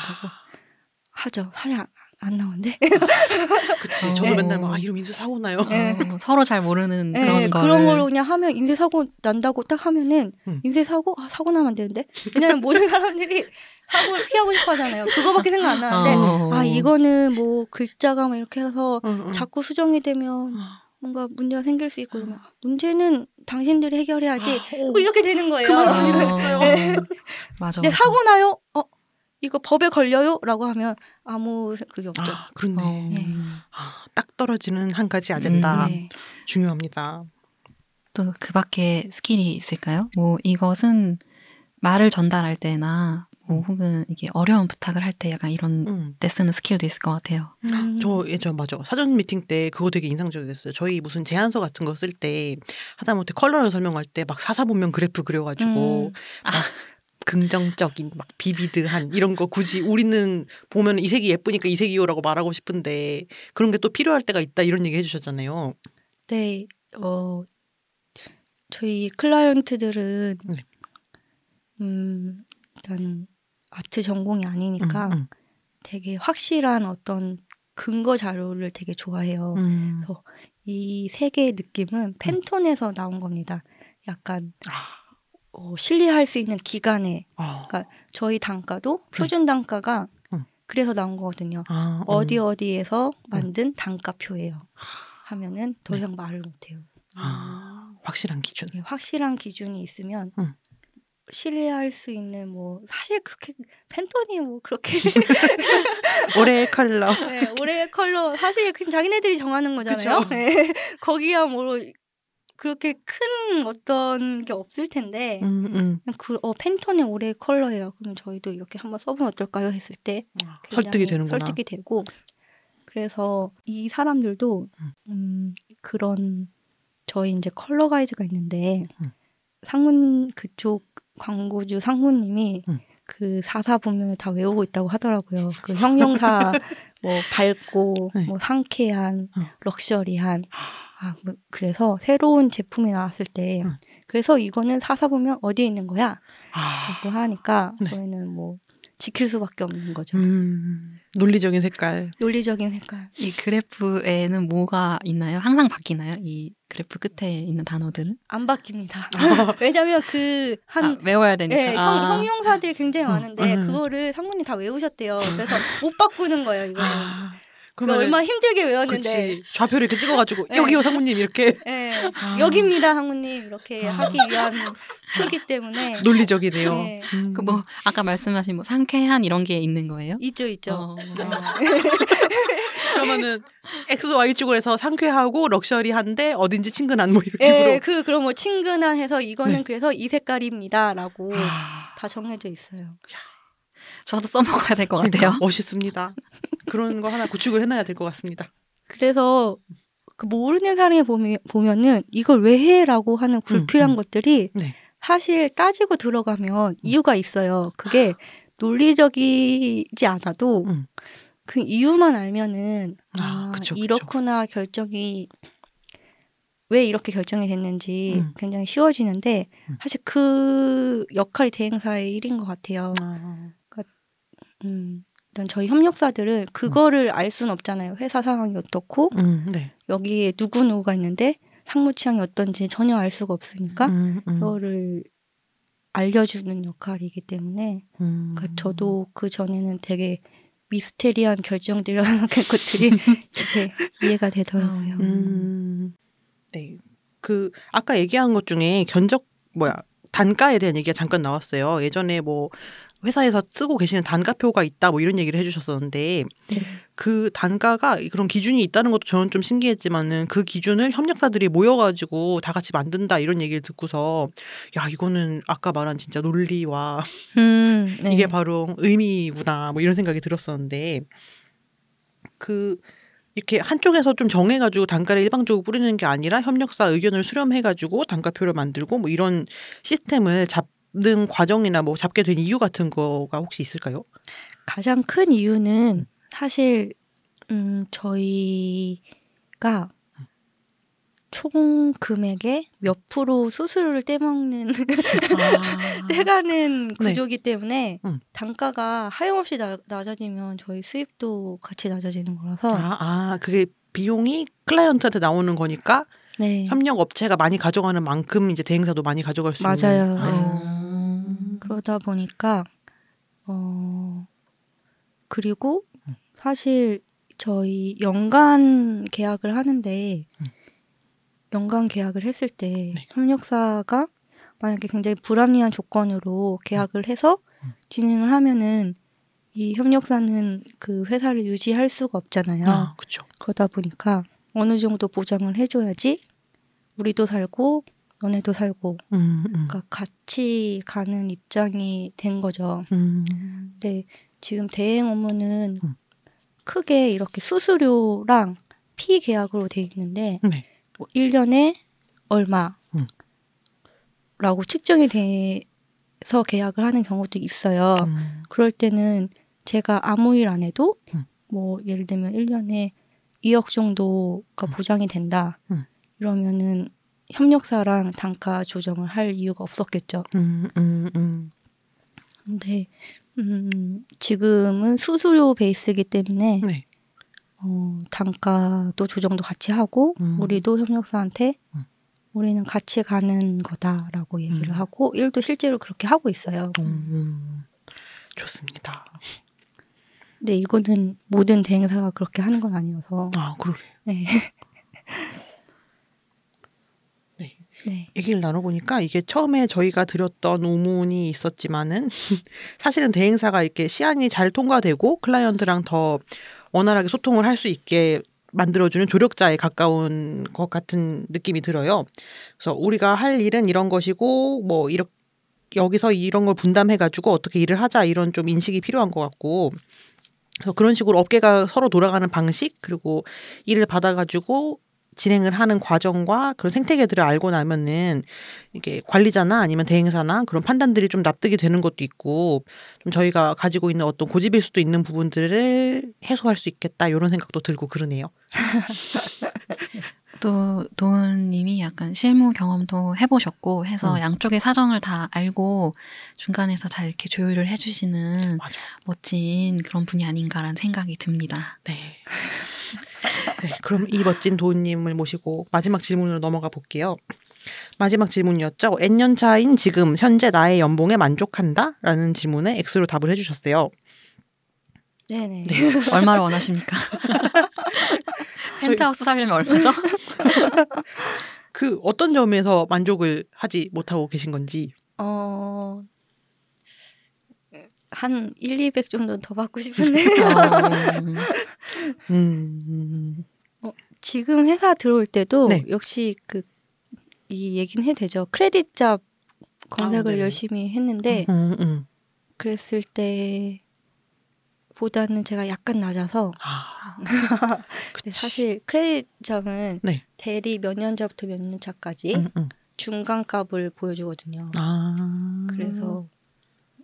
하죠. 사실 안, 안 나오는데. 그치. 어. 저도 맨날 막 아, 이러면 인수 사고 나요. 어, 서로 잘 모르는 그런 네, 거 그런 걸로 그냥 하면 인쇄 사고 난다고 딱 하면은 응. 인쇄 사고 아 사고 나면 안 되는데 왜냐면 모든 사람들이 사고를 피하고 싶어 하잖아요. 그거밖에 생각 안 나는데 어. 아 이거는 뭐 글자가 막 이렇게 해서 응, 응. 자꾸 수정이 되면 아, 뭔가 문제가 생길 수 있고 그러면 문제는 당신들이 해결해야지 어. 뭐 이렇게 되는 거예요. 그 말을 어, 했어요. 네. 맞아. 근데 맞아. 사고 나요? 어 이거 법에 걸려요?라고 하면 아무 세- 그게 없죠. 아, 그렇네. 어, 네. 아, 딱 떨어지는 한 가지 아젠다. 음, 네. 중요합니다. 또 그 밖에 스킬이 있을까요? 뭐 이것은 말을 전달할 때나 뭐 혹은 이게 어려운 부탁을 할 때 약간 이런 음. 때 쓰는 스킬도 있을 것 같아요. 음. 저 예전 맞아 사전 미팅 때 그거 되게 인상적이었어요. 저희 무슨 제안서 같은 거 쓸 때 하다못해 컬러를 설명할 때 막 사사분면 그래프 그려가지고 음. 막 긍정적인 막 vivid한 이런 거 굳이 우리는 보면 이 색이 예쁘니까 이 색이요라고 말하고 싶은데 그런 게 또 필요할 때가 있다 이런 얘기 해주셨잖아요. 네, 어, 저희 클라이언트들은, 네. 음, 일단 아트 전공이 아니니까 음, 음. 되게 확실한 어떤 근거 자료를 되게 좋아해요. 음. 그래서 이 세 개의 느낌은 팬톤에서 나온 겁니다. 약간 어, 신뢰할 수 있는 기간에 아, 그러니까 저희 단가도 표준 단가가 음. 그래서 나온 거거든요. 아, 음. 어디 어디에서 만든 단가표예요. 하면은 더 네. 이상 말을 못해요. 아, 확실한 기준. 예, 확실한 기준이 있으면 음. 신뢰할 수 있는 뭐 사실 그렇게 팬톤이 뭐 그렇게 올해의 컬러. 네, 올해의 컬러 사실 그냥 자기네들이 정하는 거잖아요. 네, 거기야 뭐 그렇게 큰 어떤 게 없을 텐데 음, 음. 그, 어, 팬톤의 올해의 컬러예요. 그러면 저희도 이렇게 한번 써보면 어떨까요? 했을 때 굉장히 설득이 되는구나. 설득이 되고 그래서 이 사람들도 음, 그런 저희 이제 컬러 가이드가 있는데 음. 상문 그쪽 광고주 상무님이 음. 그 사사 분면을 다 외우고 있다고 하더라고요. 그 형용사 뭐 밝고 네. 뭐 상쾌한 음. 럭셔리한 아, 뭐 그래서 새로운 제품이 나왔을 때 음. 그래서 이거는 사사 보면 어디에 있는 거야? 아, 라고 하니까 네. 저희는 뭐 지킬 수밖에 없는 거죠. 음, 논리적인 색깔. 논리적인 색깔. 이 그래프에는 뭐가 있나요? 항상 바뀌나요? 이 그래프 끝에 있는 단어들은? 안 바뀝니다. 왜냐면 그 한 아, 외워야 되니까. 예, 형, 아. 형 용사들이 굉장히 음, 많은데 음. 그거를 상무님 다 외우셨대요. 그래서 못 바꾸는 거예요. 이거는. 아, 그거 얼마나 힘들게 외웠는데. 그치. 좌표를 이렇게 찍어가지고 네. 여기요 상무님 이렇게 예, 아. 여기입니다, 상무님 이렇게 아. 하기 위한 표기 때문에 논리적이네요. 네. 음. 그뭐 아까 말씀하신 뭐 상쾌한 이런 게 있는 거예요? 있죠, 있죠. 어. 네. 그러면은 X, Y 축으로 해서 상쾌하고 럭셔리한데 어딘지 친근한 뭐 이런 식으로. 예, 그 그럼 뭐 친근한 해서 이거는 네. 그래서 이 색깔입니다라고 아, 다 정해져 있어요. 저도 써먹어야 될 것 같아요. 그러니까 멋있습니다. 그런 거 하나 구축을 해놔야 될 것 같습니다. 그래서 그 모르는 사람이 보면, 보면은 이걸 왜 해라고 하는 불필요한 음. 것들이 네. 사실 따지고 들어가면 이유가 있어요. 그게 논리적이지 않아도 음. 그 이유만 알면은 아, 아, 그쵸, 그쵸. 이렇구나 결정이 왜 이렇게 결정이 됐는지 음. 굉장히 쉬워지는데 음. 사실 그 역할이 대행사의 일인 것 같아요. 아, 음, 일단 저희 협력사들은 그거를 알 수는 없잖아요. 회사 상황이 어떻고 음, 네. 여기에 누구 누구가 있는데 상무 취향이 어떤지 전혀 알 수가 없으니까 음, 음, 그거를 알려주는 역할이기 때문에 음. 그러니까 저도 그 전에는 되게 미스테리한 결정들이라는 것들이 이제 이해가 되더라고요. 음. 네. 그 아까 얘기한 것 중에 견적 뭐야 단가에 대한 얘기가 잠깐 나왔어요. 예전에 뭐 회사에서 쓰고 계시는 단가표가 있다 뭐 이런 얘기를 해주셨었는데 네. 그 단가가 그런 기준이 있다는 것도 저는 좀 신기했지만은 그 기준을 협력사들이 모여가지고 다 같이 만든다 이런 얘기를 듣고서 야 이거는 아까 말한 진짜 논리와 음, 네. 이게 바로 의미구나 뭐 이런 생각이 들었었는데 그 이렇게 한쪽에서 좀 정해가지고 단가를 일방적으로 뿌리는 게 아니라 협력사 의견을 수렴해가지고 단가표를 만들고 뭐 이런 시스템을 잡 는 과정이나 뭐 잡게 된 이유 같은 거가 혹시 있을까요? 가장 큰 이유는 사실 음, 저희가 총 금액의 몇 프로 수수료를 떼먹는 아, 떼가는 네. 구조기 때문에 음. 단가가 하염없이 나, 낮아지면 저희 수입도 같이 낮아지는 거라서 아, 아, 그게 비용이 클라이언트한테 나오는 거니까 네 협력 업체가 많이 가져가는 만큼 이제 대행사도 많이 가져갈 수 맞아요. 있는. 네. 그러다 보니까 어 그리고 음. 사실 저희 연간 계약을 하는데 음. 연간 계약을 했을 때 네. 협력사가 만약에 굉장히 불합리한 조건으로 계약을 해서 음. 진행을 하면은 이 협력사는 그 회사를 유지할 수가 없잖아요. 아, 그렇죠. 그러다 보니까 어느 정도 보장을 해줘야지 우리도 살고 너네도 살고 음, 음. 그러니까 같이 가는 입장이 된 거죠. 음. 근데 지금 대행 업무는 음. 크게 이렇게 수수료랑 피 계약으로 돼 있는데 네. 뭐 1년에 얼마 음. 라고 측정이 돼서 계약을 하는 경우도 있어요. 음. 그럴 때는 제가 아무 일 안 해도 음. 뭐 예를 들면 1년에 2억 정도가 보장이 된다. 음. 이러면은 협력사랑 단가 조정을 할 이유가 없었겠죠. 음, 음, 음. 근데 음, 지금은 수수료 베이스이기 때문에 네. 어, 단가도 조정도 같이 하고 음. 우리도 협력사한테 음. 우리는 같이 가는 거다라고 얘기를 음. 하고 일도 실제로 그렇게 하고 있어요. 음, 음. 좋습니다. 근데 이거는 모든 대행사가 그렇게 하는 건 아니어서 아, 그러게. 네. 네. 네. 얘기를 나눠보니까 이게 처음에 저희가 드렸던 의문이 있었지만은 사실은 대행사가 이렇게 시안이 잘 통과되고 클라이언트랑 더 원활하게 소통을 할 수 있게 만들어주는 조력자에 가까운 것 같은 느낌이 들어요. 그래서 우리가 할 일은 이런 것이고 뭐 이렇게 여기서 이런 걸 분담해가지고 어떻게 일을 하자 이런 좀 인식이 필요한 것 같고 그래서 그런 식으로 업계가 서로 돌아가는 방식 그리고 일을 받아가지고 진행을 하는 과정과 그런 생태계들을 알고 나면은 이게 관리자나 아니면 대행사나 그런 판단들이 좀 납득이 되는 것도 있고 좀 저희가 가지고 있는 어떤 고집일 수도 있는 부분들을 해소할 수 있겠다 이런 생각도 들고 그러네요. 또 도은님이 약간 실무 경험도 해보셨고 해서 음. 양쪽의 사정을 다 알고 중간에서 잘 이렇게 조율을 해주시는 맞아. 멋진 그런 분이 아닌가라는 생각이 듭니다. 네. 네, 그럼 이 멋진 도우님을 모시고 마지막 질문으로 넘어가 볼게요. 마지막 질문이었죠. N년 차인 지금 현재 나의 연봉에 만족한다? 라는 질문에 X로 답을 해주셨어요. 네네. 얼마를 원하십니까? 펜트하우스 살려면 얼마죠? 그 어떤 점에서 만족을 하지 못하고 계신 건지. 어, 한 1, 200 정도 더 받고 싶은데 어, 음, 지금 회사 들어올 때도 네. 역시 그 이 얘기는 해도 되죠. 크레딧 잡 검색을 네네. 열심히 했는데 음, 음. 그랬을 때 보다는 제가 약간 낮아서 아. 사실 크레딧 잡은 네. 대리 몇 년차부터 몇 년차까지 음, 음. 중간값을 보여주거든요. 아, 그래서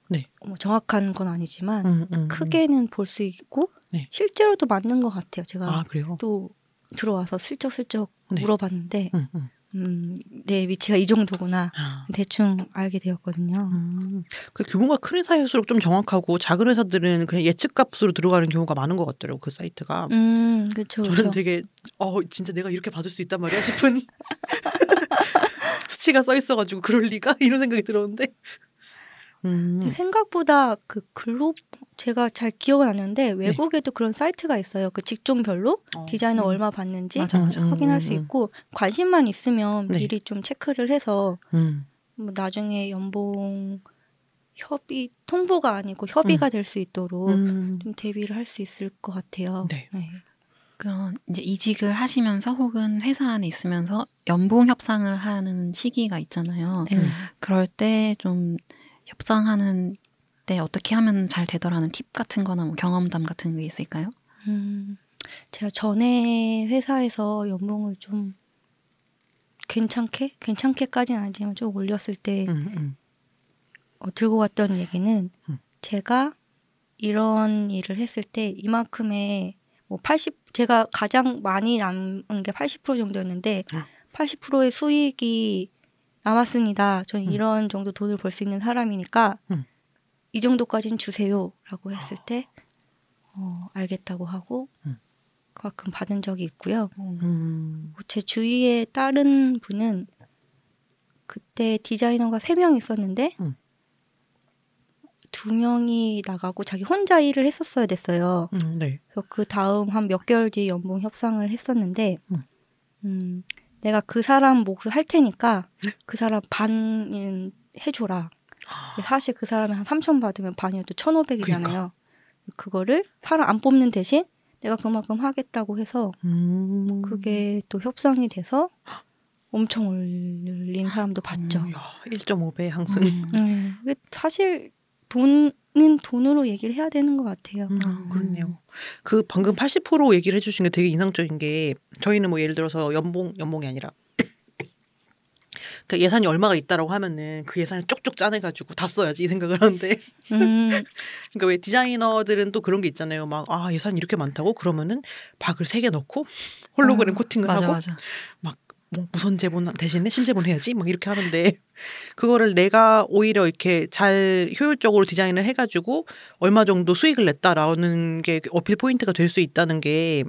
네. 뭐 정확한 건 아니지만 음, 음, 음. 크게는 볼 수 있고 네. 실제로도 맞는 것 같아요. 제가 아. 또 들어와서 슬쩍슬쩍 네. 물어봤는데 음, 음. 음, 내 위치가 이 정도구나 아. 대충 알게 되었거든요. 음, 그 규모가 큰 회사일수록 좀 정확하고 작은 회사들은 그냥 예측값으로 들어가는 경우가 많은 것 같더라고 그 사이트가. 음, 그렇죠. 저는 되게 어 진짜 내가 이렇게 받을 수 있단 말이야 싶은 수치가 써 있어가지고 그럴 리가 이런 생각이 들었는데. 음, 생각보다 그 글로 제가 잘 기억은 안 나는데 네. 외국에도 그런 사이트가 있어요. 그 직종별로 어, 디자이너 음. 얼마 받는지 맞아, 맞아. 음, 확인할 음, 수 음. 있고 관심만 있으면 네. 미리 좀 체크를 해서 음, 뭐 나중에 연봉 협의 통보가 아니고 협의가 될 수 있도록 음. 좀 대비를 할 수 있을 것 같아요. 네. 그런 이제 이직을 하시면서 혹은 회사 안에 있으면서 연봉 협상을 하는 시기가 있잖아요. 네. 그럴 때 좀 협상하는 때 어떻게 하면 잘 되더라는 팁 같은 거나 뭐 경험담 같은 게 있을까요? 음, 제가 전에 회사에서 연봉을 좀 괜찮게 괜찮게까지는 아니지만 좀 올렸을 때 음, 음. 어, 들고 왔던 얘기는 음. 제가 이런 일을 했을 때 이만큼의 뭐 80, 제가 가장 많이 남은 게 80% 정도였는데 음. 80%의 수익이 남았습니다. 전 음. 이런 정도 돈을 벌 수 있는 사람이니까 음. 이 정도까지는 주세요라고 했을 때 어, 알겠다고 하고 음. 그만큼 받은 적이 있고요. 음. 제 주위에 다른 분은 그때 디자이너가 세 명 있었는데 음. 두 명이 나가고 자기 혼자 일을 했었어야 됐어요. 음, 네. 그래서 그 다음 한 몇 개월 뒤에 연봉 협상을 했었는데, 음. 음, 내가 그 사람 몫을 할 테니까 그 사람 반은 해줘라. 사실 그 사람이 한 3천 받으면 반이어도 1,500이잖아요. 그러니까. 그거를 사람 안 뽑는 대신 내가 그만큼 하겠다고 해서 음. 그게 또 협상이 돼서 엄청 올린 사람도 봤죠. 음. 야, 1.5배 항승. 음. 네. 사실 돈 은 돈으로 얘기를 해야 되는 것 같아요. 음, 음. 그렇네요. 그 방금 80% 얘기를 해주신 게 되게 인상적인 게 저희는 뭐 예를 들어서 연봉 연봉이 아니라 그 예산이 얼마가 있다라고 하면은 그 예산을 쪽쪽 짜내가지고 다 써야지 이 생각을 하는데 음, 그러니까 왜 디자이너들은 또 그런 게 있잖아요. 막 아 예산 이렇게 많다고 그러면은 박을 세 개 넣고 홀로그램 어, 코팅을 맞아 하고 맞아. 뭐 무선 제본 대신에 신제본 해야지 막 이렇게 하는데 그거를 내가 오히려 이렇게 잘 효율적으로 디자인을 해가지고 얼마 정도 수익을 냈다라는 게 어필 포인트가 될 수 있다는 게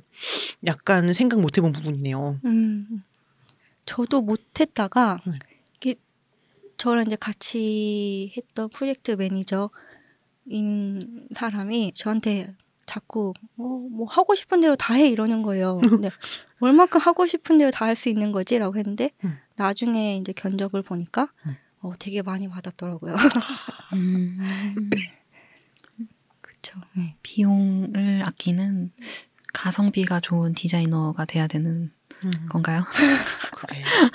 약간 생각 못 해본 부분이네요. 음. 저도 못했다가 네. 이게 저랑 이제 같이 했던 프로젝트 매니저인 사람이 저한테 자꾸 뭐, 뭐 하고 싶은 대로 다 해 이러는 거예요. 근데 얼마큼 하고 싶은 대로 다 할 수 있는 거지라고 했는데 음. 나중에 이제 견적을 보니까 음. 어, 되게 많이 받았더라고요. 음. 그렇죠. 네. 비용을 아끼는 가성비가 좋은 디자이너가 돼야 되는 음, 건가요?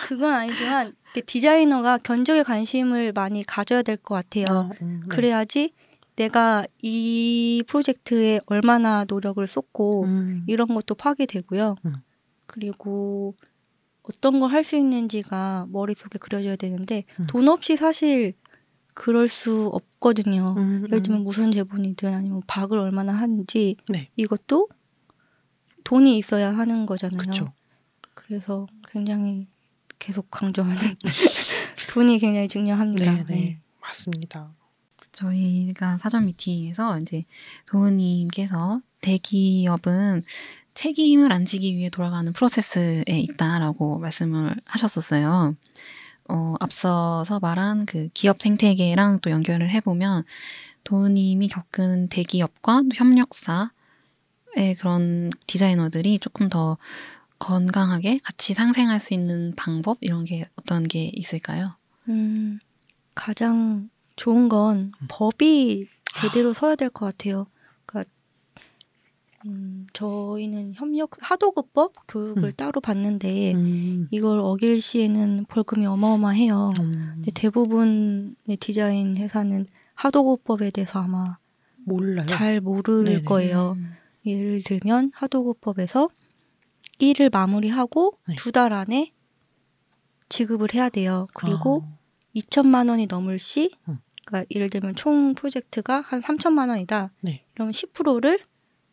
그건 아니지만 디자이너가 견적에 관심을 많이 가져야 될 것 같아요. 어, 음, 네. 그래야지 내가 이 프로젝트에 얼마나 노력을 쏟고 음, 이런 것도 파괴되고요. 음. 그리고 어떤 걸 할 수 있는지가 머릿속에 그려져야 되는데 음. 돈 없이 사실 그럴 수 없거든요. 음, 예를 들면 음. 무선 제본이든 아니면 박을 얼마나 하는지 네, 이것도 돈이 있어야 하는 거잖아요. 그렇죠. 그래서 굉장히 계속 강조하는 돈이 굉장히 중요합니다. 네, 네, 네. 맞습니다. 저희가 사전 미팅에서 이제 도우님께서 대기업은 책임을 안 지기 위해 돌아가는 프로세스에 있다라고 말씀을 하셨었어요. 어, 앞서서 말한 그 기업 생태계랑 또 연결을 해보면 도우님이 겪은 대기업과 또 협력사의 그런 디자이너들이 조금 더 건강하게 같이 상생할 수 있는 방법 이런 게 어떤 게 있을까요? 음, 가장 좋은 건 법이 제대로 서야 될 것 같아요. 그러니까 음, 저희는 협력 하도급법 교육을 음. 따로 받는데 음, 이걸 어길 시에는 벌금이 어마어마해요. 음, 근데 대부분의 디자인 회사는 하도급법에 대해서 아마 몰라요. 잘 모를 네네. 거예요. 음. 예를 들면 하도급법에서 일을 마무리하고 네. 두달 안에 지급을 해야 돼요. 그리고 아, 2천만 원이 넘을 시, 음. 그러니까 예를 들면 총 프로젝트가 한 3천만 원이다. 네. 그러면 10%를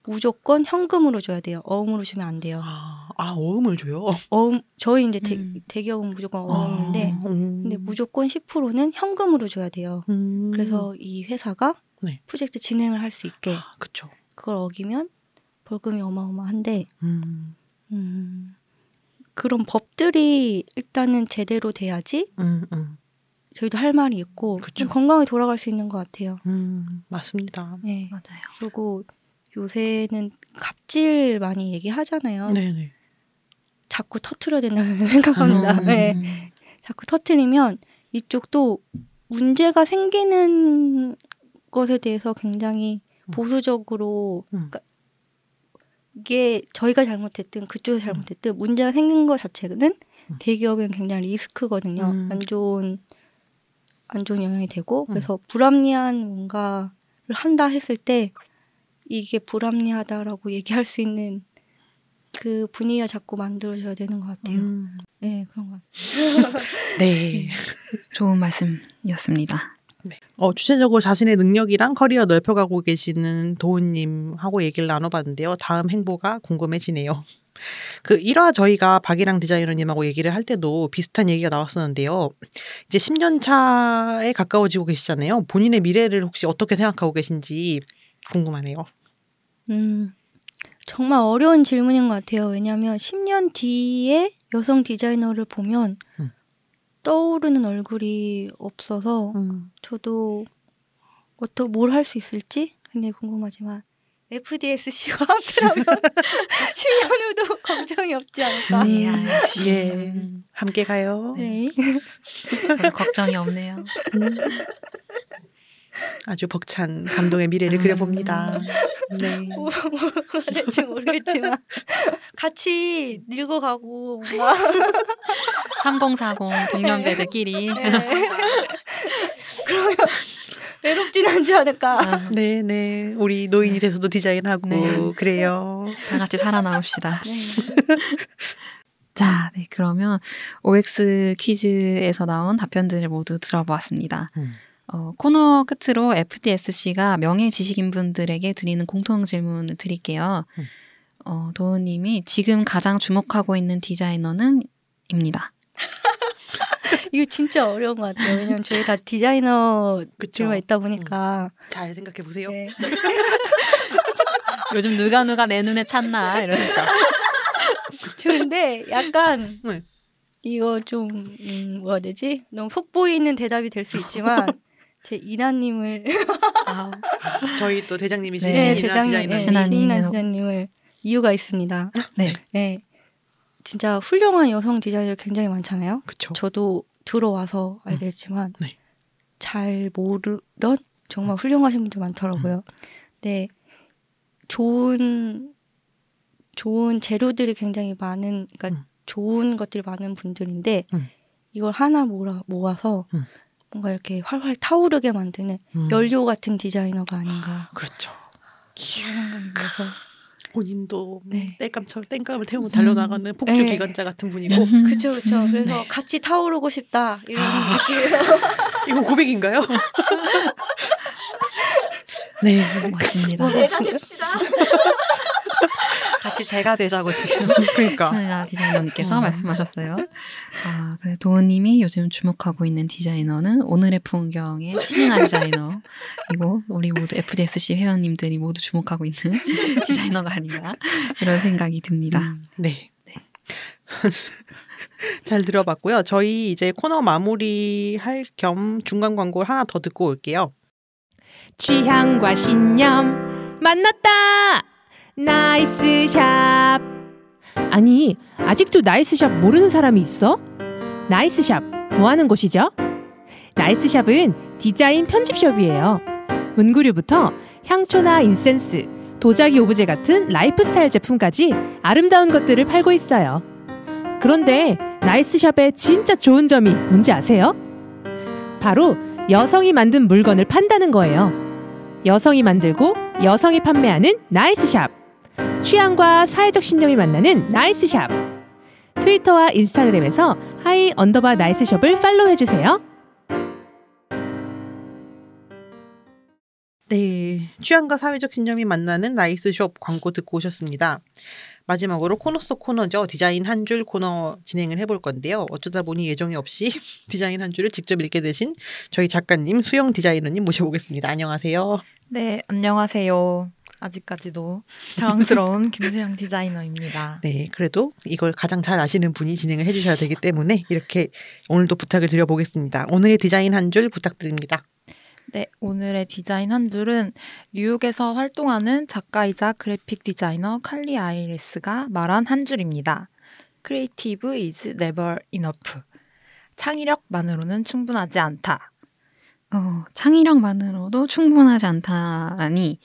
무조건 현금으로 줘야 돼요. 어음으로 주면 안 돼요. 아, 아 어음을 줘요. 어음 저희 이제 대, 음. 대기업은 무조건 어음인데, 아, 음. 근데 무조건 10%는 현금으로 줘야 돼요. 음. 그래서 이 회사가 네. 프로젝트 진행을 할 수 있게 아, 그쵸. 그걸 어기면 벌금이 어마어마한데 음, 음, 그런 법들이 일단은 제대로 돼야지 음, 음, 저희도 할 말이 있고 그쵸. 좀 건강하게 돌아갈 수 있는 것 같아요. 음, 맞습니다. 네. 맞아요. 그리고 요새는 갑질 많이 얘기하잖아요. 네네. 자꾸 터트려야 된다는 생각합니다. 음. 네. 자꾸 터트리면 이쪽도 문제가 생기는 것에 대해서 굉장히 보수적으로 음. 그러니까 이게 저희가 잘못했든 그쪽에서 잘못했든 문제가 생긴 것 자체는 음. 대기업엔 굉장히 리스크거든요. 음. 안 좋은 안 좋은 영향이 되고 음. 그래서 불합리한 뭔가를 한다 했을 때 이게 불합리하다라고 얘기할 수 있는 그 분위기가 자꾸 만들어져야 되는 것 같아요. 음, 네 그런 것 같아요. 네. 좋은 말씀이었습니다. 어, 주체적으로 자신의 능력이랑 커리어 넓혀가고 계시는 도훈님하고 얘기를 나눠봤는데요. 다음 행보가 궁금해지네요. 그 1화 저희가 박이랑 디자이너님하고 얘기를 할 때도 비슷한 얘기가 나왔었는데요. 이제 10년 차에 가까워지고 계시잖아요. 본인의 미래를 혹시 어떻게 생각하고 계신지 궁금하네요. 음, 정말 어려운 질문인 것 같아요. 왜냐하면 10년 뒤에 여성 디자이너를 보면 음. 떠오르는 얼굴이 없어서 음. 저도 어떻게 뭘 할 수 있을지 굉장히 궁금하지만 FDSC와 함께라면 10년 후도 걱정이 없지 않을까. 네, 음. 역시. 예, 함께 가요. 네. 걱정이 없네요. 음. 아주 벅찬 감동의 미래를 음. 그려봅니다. 네. 뭐가 될지 모르겠지만 같이 늙어가고 뭔가 3040 동년배들끼리. 네. 그러면 외롭진 않지 않을까. 아, 네, 네. 우리 노인이 돼서도 디자인하고 네. 그래요. 다 같이 살아남읍시다. 네. 자, 네, 그러면 OX 퀴즈에서 나온 답변들을 모두 들어보았습니다. 음. 어, 코너 끝으로 FDSC가 명예 지식인 분들에게 드리는 공통 질문을 드릴게요. 음. 어, 도우님이 지금 가장 주목하고 있는 디자이너는? 입니다. 이거 진짜 어려운 것 같아요. 왜냐면 저희 다 디자이너. 들만 있다 보니까. 잘 생각해 보세요. 네. 요즘 누가 누가 내 눈에 찼나 이러니까. 근데 약간 네. 이거 좀 음, 뭐라 해야 되지? 너무 속 보이는 대답이 될 수 있지만 제 이나님을 아, 저희 또 대장님이신 네, 신이나 대장님. 네. 신이나 디자이너님을 이유가 있습니다. 네. 네, 진짜 훌륭한 여성 디자이너 굉장히 많잖아요. 그쵸. 저도 들어와서 알게 됐지만 네. 잘 모르던 정말 훌륭하신 분들 많더라고요. 네, 좋은 좋은 재료들이 굉장히 많은, 그러니까 음. 좋은 것들이 많은 분들인데 음. 이걸 하나 모아, 모아서 음. 뭔가 이렇게 활활 타오르게 만드는 음. 연료 같은 디자이너가 아닌가 그렇죠. 생각이 들어서 본인도 네. 땔감처럼 땔감을 태우고 달려나가는 폭주 네. 기관차 같은 분이고 그쵸 음, 그래서 네. 같이 타오르고 싶다 이런 아. 이거 고백인가요? 네. 멋집니다. 됩시다 같이 제가 되자고 지금 그러니까 신은아 디자이너님께서 어. 말씀하셨어요. 아, 그래 도은님이 요즘 주목하고 있는 디자이너는 오늘의 풍경의 신은아 디자이너이고 우리 모두 FDSC 회원님들이 모두 주목하고 있는 디자이너가 아닌가 이런 생각이 듭니다. 음, 네. 잘 들어봤고요. 저희 이제 코너 마무리 할 겸 중간 광고를 하나 더 듣고 올게요. 취향과 신념 만났다. Nice Shop. 아니, 아직도 Nice Shop 모르는 사람이 있어? Nice Shop 뭐 하는 곳이죠? Nice Shop은 디자인 편집숍이에요. 문구류부터 향초나 incense, 도자기 오브제 같은 라이프스타일 제품까지 아름다운 것들을 팔고 있어요. 그런데 Nice Shop의 진짜 좋은 점이 뭔지 아세요? 바로 여성이 만든 물건을 판다는 거예요. 여성이 만들고 여성이 판매하는 Nice Shop. 취향과 사회적 신념이 만나는 Nice Shop. 트위터와 인스타그램에서 hi 언더바 Nice Shop을 팔로우해주세요. 네. 취향과 사회적 신념이 만나는 Nice Shop 광고 듣고 오셨습니다. 마지막으로 코너 속 코너죠. 디자인 한 줄 코너 진행을 해볼 건데요. 어쩌다 보니 예정이 없이 디자인 한 줄을 직접 읽게 되신 저희 작가님 수영 디자이너님 모셔보겠습니다. 안녕하세요. 네, 안녕하세요. 아직까지도 당황스러운 김수영 디자이너입니다. 네, 그래도 이걸 가장 잘 아시는 분이 진행을 해주셔야 되기 때문에 이렇게 오늘도 부탁을 드려보겠습니다. 오늘의 디자인 한 줄 부탁드립니다. 네, 오늘의 디자인 한 줄은 뉴욕에서 활동하는 작가이자 그래픽 디자이너 칼리 아이레스가 말한 한 줄입니다. Creative is never enough. 창의력만으로는 충분하지 않다. 어, 창의력만으로도 충분하지 않다라니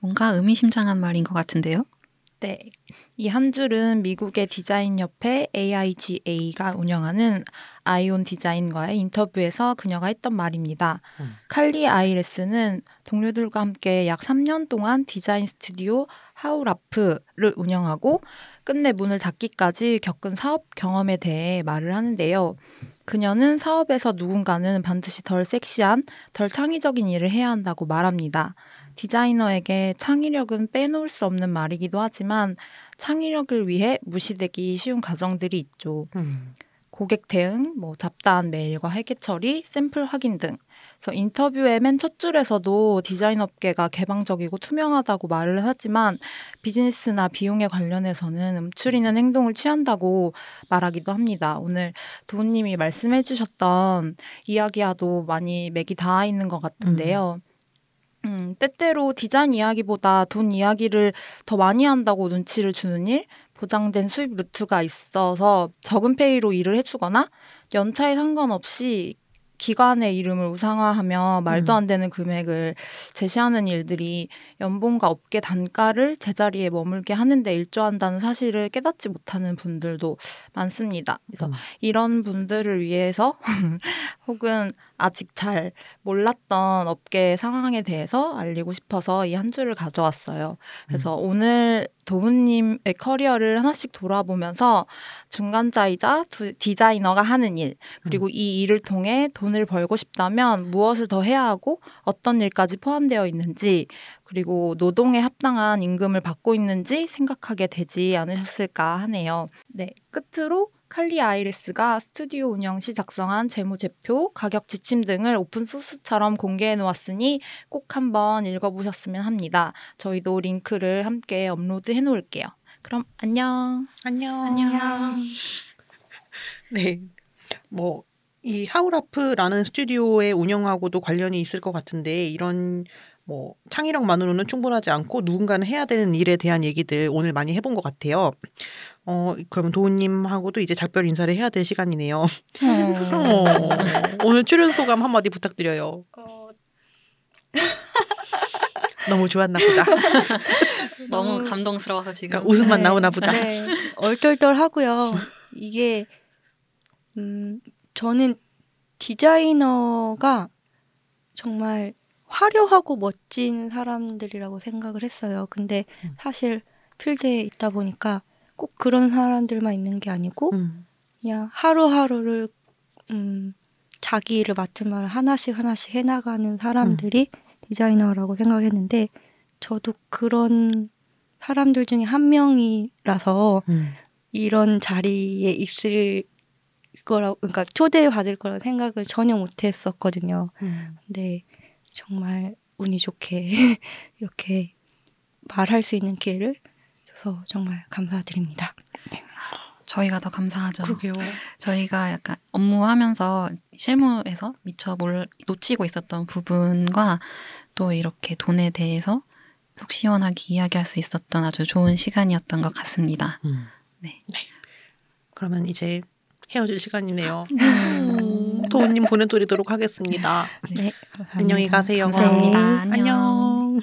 뭔가 의미심장한 말인 것 같은데요. 네. 이 한 줄은 미국의 디자인 협회 AIGA가 운영하는 아이온 디자인과의 인터뷰에서 그녀가 했던 말입니다. 음. 칼리 아이레스는 동료들과 함께 약 3년 동안 디자인 스튜디오 하우라프를 운영하고 끝내 문을 닫기까지 겪은 사업 경험에 대해 말을 하는데요. 그녀는 사업에서 누군가는 반드시 덜 섹시한, 덜 창의적인 일을 해야 한다고 말합니다. 디자이너에게 창의력은 빼놓을 수 없는 말이기도 하지만 창의력을 위해 무시되기 쉬운 과정들이 있죠. 음. 고객 대응, 뭐 잡다한 메일과 회계 처리, 샘플 확인 등. 그래서 인터뷰의 맨 첫 줄에서도 디자인 업계가 개방적이고 투명하다고 말을 하지만 비즈니스나 비용에 관련해서는 음추리는 행동을 취한다고 말하기도 합니다. 오늘 도우님이 말씀해 주셨던 이야기와도 많이 맥이 닿아 있는 것 같은데요. 음, 때때로 디자인 이야기보다 돈 이야기를 더 많이 한다고 눈치를 주는 일, 보장된 수입 루트가 있어서 적은 페이로 일을 해주거나 연차에 상관없이 기관의 이름을 우상화하며 말도 음. 안 되는 금액을 제시하는 일들이 연봉과 업계 단가를 제자리에 머물게 하는데 일조한다는 사실을 깨닫지 못하는 분들도 많습니다. 그래서 음. 이런 분들을 위해서 혹은 아직 잘 몰랐던 업계 상황에 대해서 알리고 싶어서 이 한 주를 가져왔어요. 그래서 오늘 도훈님의 커리어를 하나씩 돌아보면서 중간자이자 두- 디자이너가 하는 일, 그리고 이 일을 통해 돈을 벌고 싶다면 무엇을 더 해야 하고 어떤 일까지 포함되어 있는지, 그리고 노동에 합당한 임금을 받고 있는지 생각하게 되지 않으셨을까 하네요. 네, 끝으로 칼리 아이리스가 스튜디오 운영 시 작성한 재무제표, 가격 지침 등을 오픈소스처럼 공개해 놓았으니 꼭 한번 읽어보셨으면 합니다. 저희도 링크를 함께 업로드 해 놓을게요. 그럼 안녕. 안녕. 안녕. 네. 뭐, 이 하우라프라는 스튜디오의 운영하고도 관련이 있을 것 같은데, 이런 뭐, 창의력만으로는 충분하지 않고 누군가는 해야 되는 일에 대한 얘기들 오늘 많이 해본 것 같아요. 어, 그럼 도우님하고도 이제 작별 인사를 해야 될 시간이네요. 어, 오늘 출연 소감 한마디 부탁드려요. 너무 좋았나 보다. 너무 감동스러워서 지금 그러니까 웃음만 네. 나오나 보다. 네, 얼떨떨하고요. 이게 음, 저는 디자이너가 정말 화려하고 멋진 사람들이라고 생각을 했어요. 근데 음. 사실 필드에 있다 보니까 꼭 그런 사람들만 있는 게 아니고 음, 그냥 하루하루를 음, 자기 일을 맡으면 하나씩 하나씩 해나가는 사람들이 디자이너라고 생각을 했는데 저도 그런 사람들 중에 한 명이라서 음. 이런 자리에 있을 거라고 그러니까 초대받을 거라고 생각을 전혀 못 했었거든요. 음. 근데 정말 운이 좋게 이렇게 말할 수 있는 기회를 줘서 정말 감사드립니다. 저희가 더 감사하죠. 그러게요. 저희가 약간 업무하면서 실무에서 미처 뭘 놓치고 있었던 부분과 또 이렇게 돈에 대해서 속 시원하게 이야기할 수 있었던 아주 좋은 시간이었던 것 같습니다. 음. 네. 그러면 이제 헤어질 시간이네요. 음. 도우님 보내드리도록 하겠습니다. 네, 감사합니다. 안녕히 가세요. 감사합니다. 네. 안녕.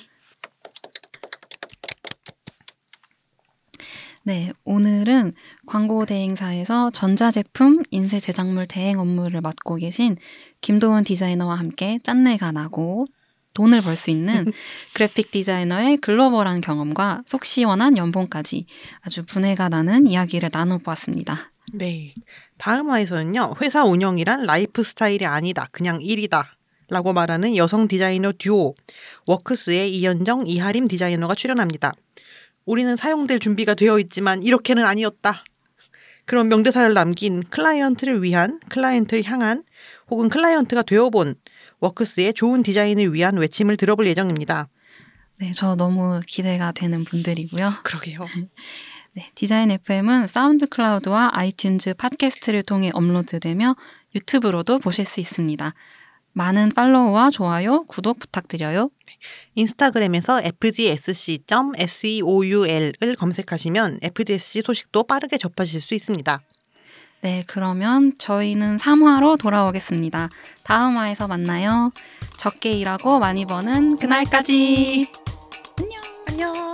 네, 오늘은 광고 대행사에서 전자제품 인쇄 제작물 대행 업무를 맡고 계신 김도훈 디자이너와 함께 짠내가 나고 돈을 벌 수 있는 그래픽 디자이너의 글로벌한 경험과 속 시원한 연봉까지 아주 분해가 나는 이야기를 나눠보았습니다. 네. 다음 화에서는요. 회사 운영이란 라이프 스타일이 아니다. 그냥 일이다. 라고 말하는 여성 디자이너 듀오 워크스의 이연정, 이하림 디자이너가 출연합니다. 우리는 사용될 준비가 되어 있지만 이렇게는 아니었다. 그런 명대사를 남긴 클라이언트를 위한, 클라이언트를 향한 혹은 클라이언트가 되어본 워크스의 좋은 디자인을 위한 외침을 들어볼 예정입니다. 네, 저 너무 기대가 되는 분들이고요. 그러게요. 네, 디자인 FM은 SoundCloud와 iTunes 팟캐스트를 통해 업로드되며 유튜브로도 보실 수 있습니다. 많은 팔로우와 좋아요, 구독 부탁드려요. 인스타그램에서 fdsc.seoul을 검색하시면 FDSC 소식도 빠르게 접하실 수 있습니다. 네, 그러면 저희는 3화로 돌아오겠습니다. 다음 화에서 만나요. 적게 일하고 많이 버는 그날까지. 안녕. 안녕.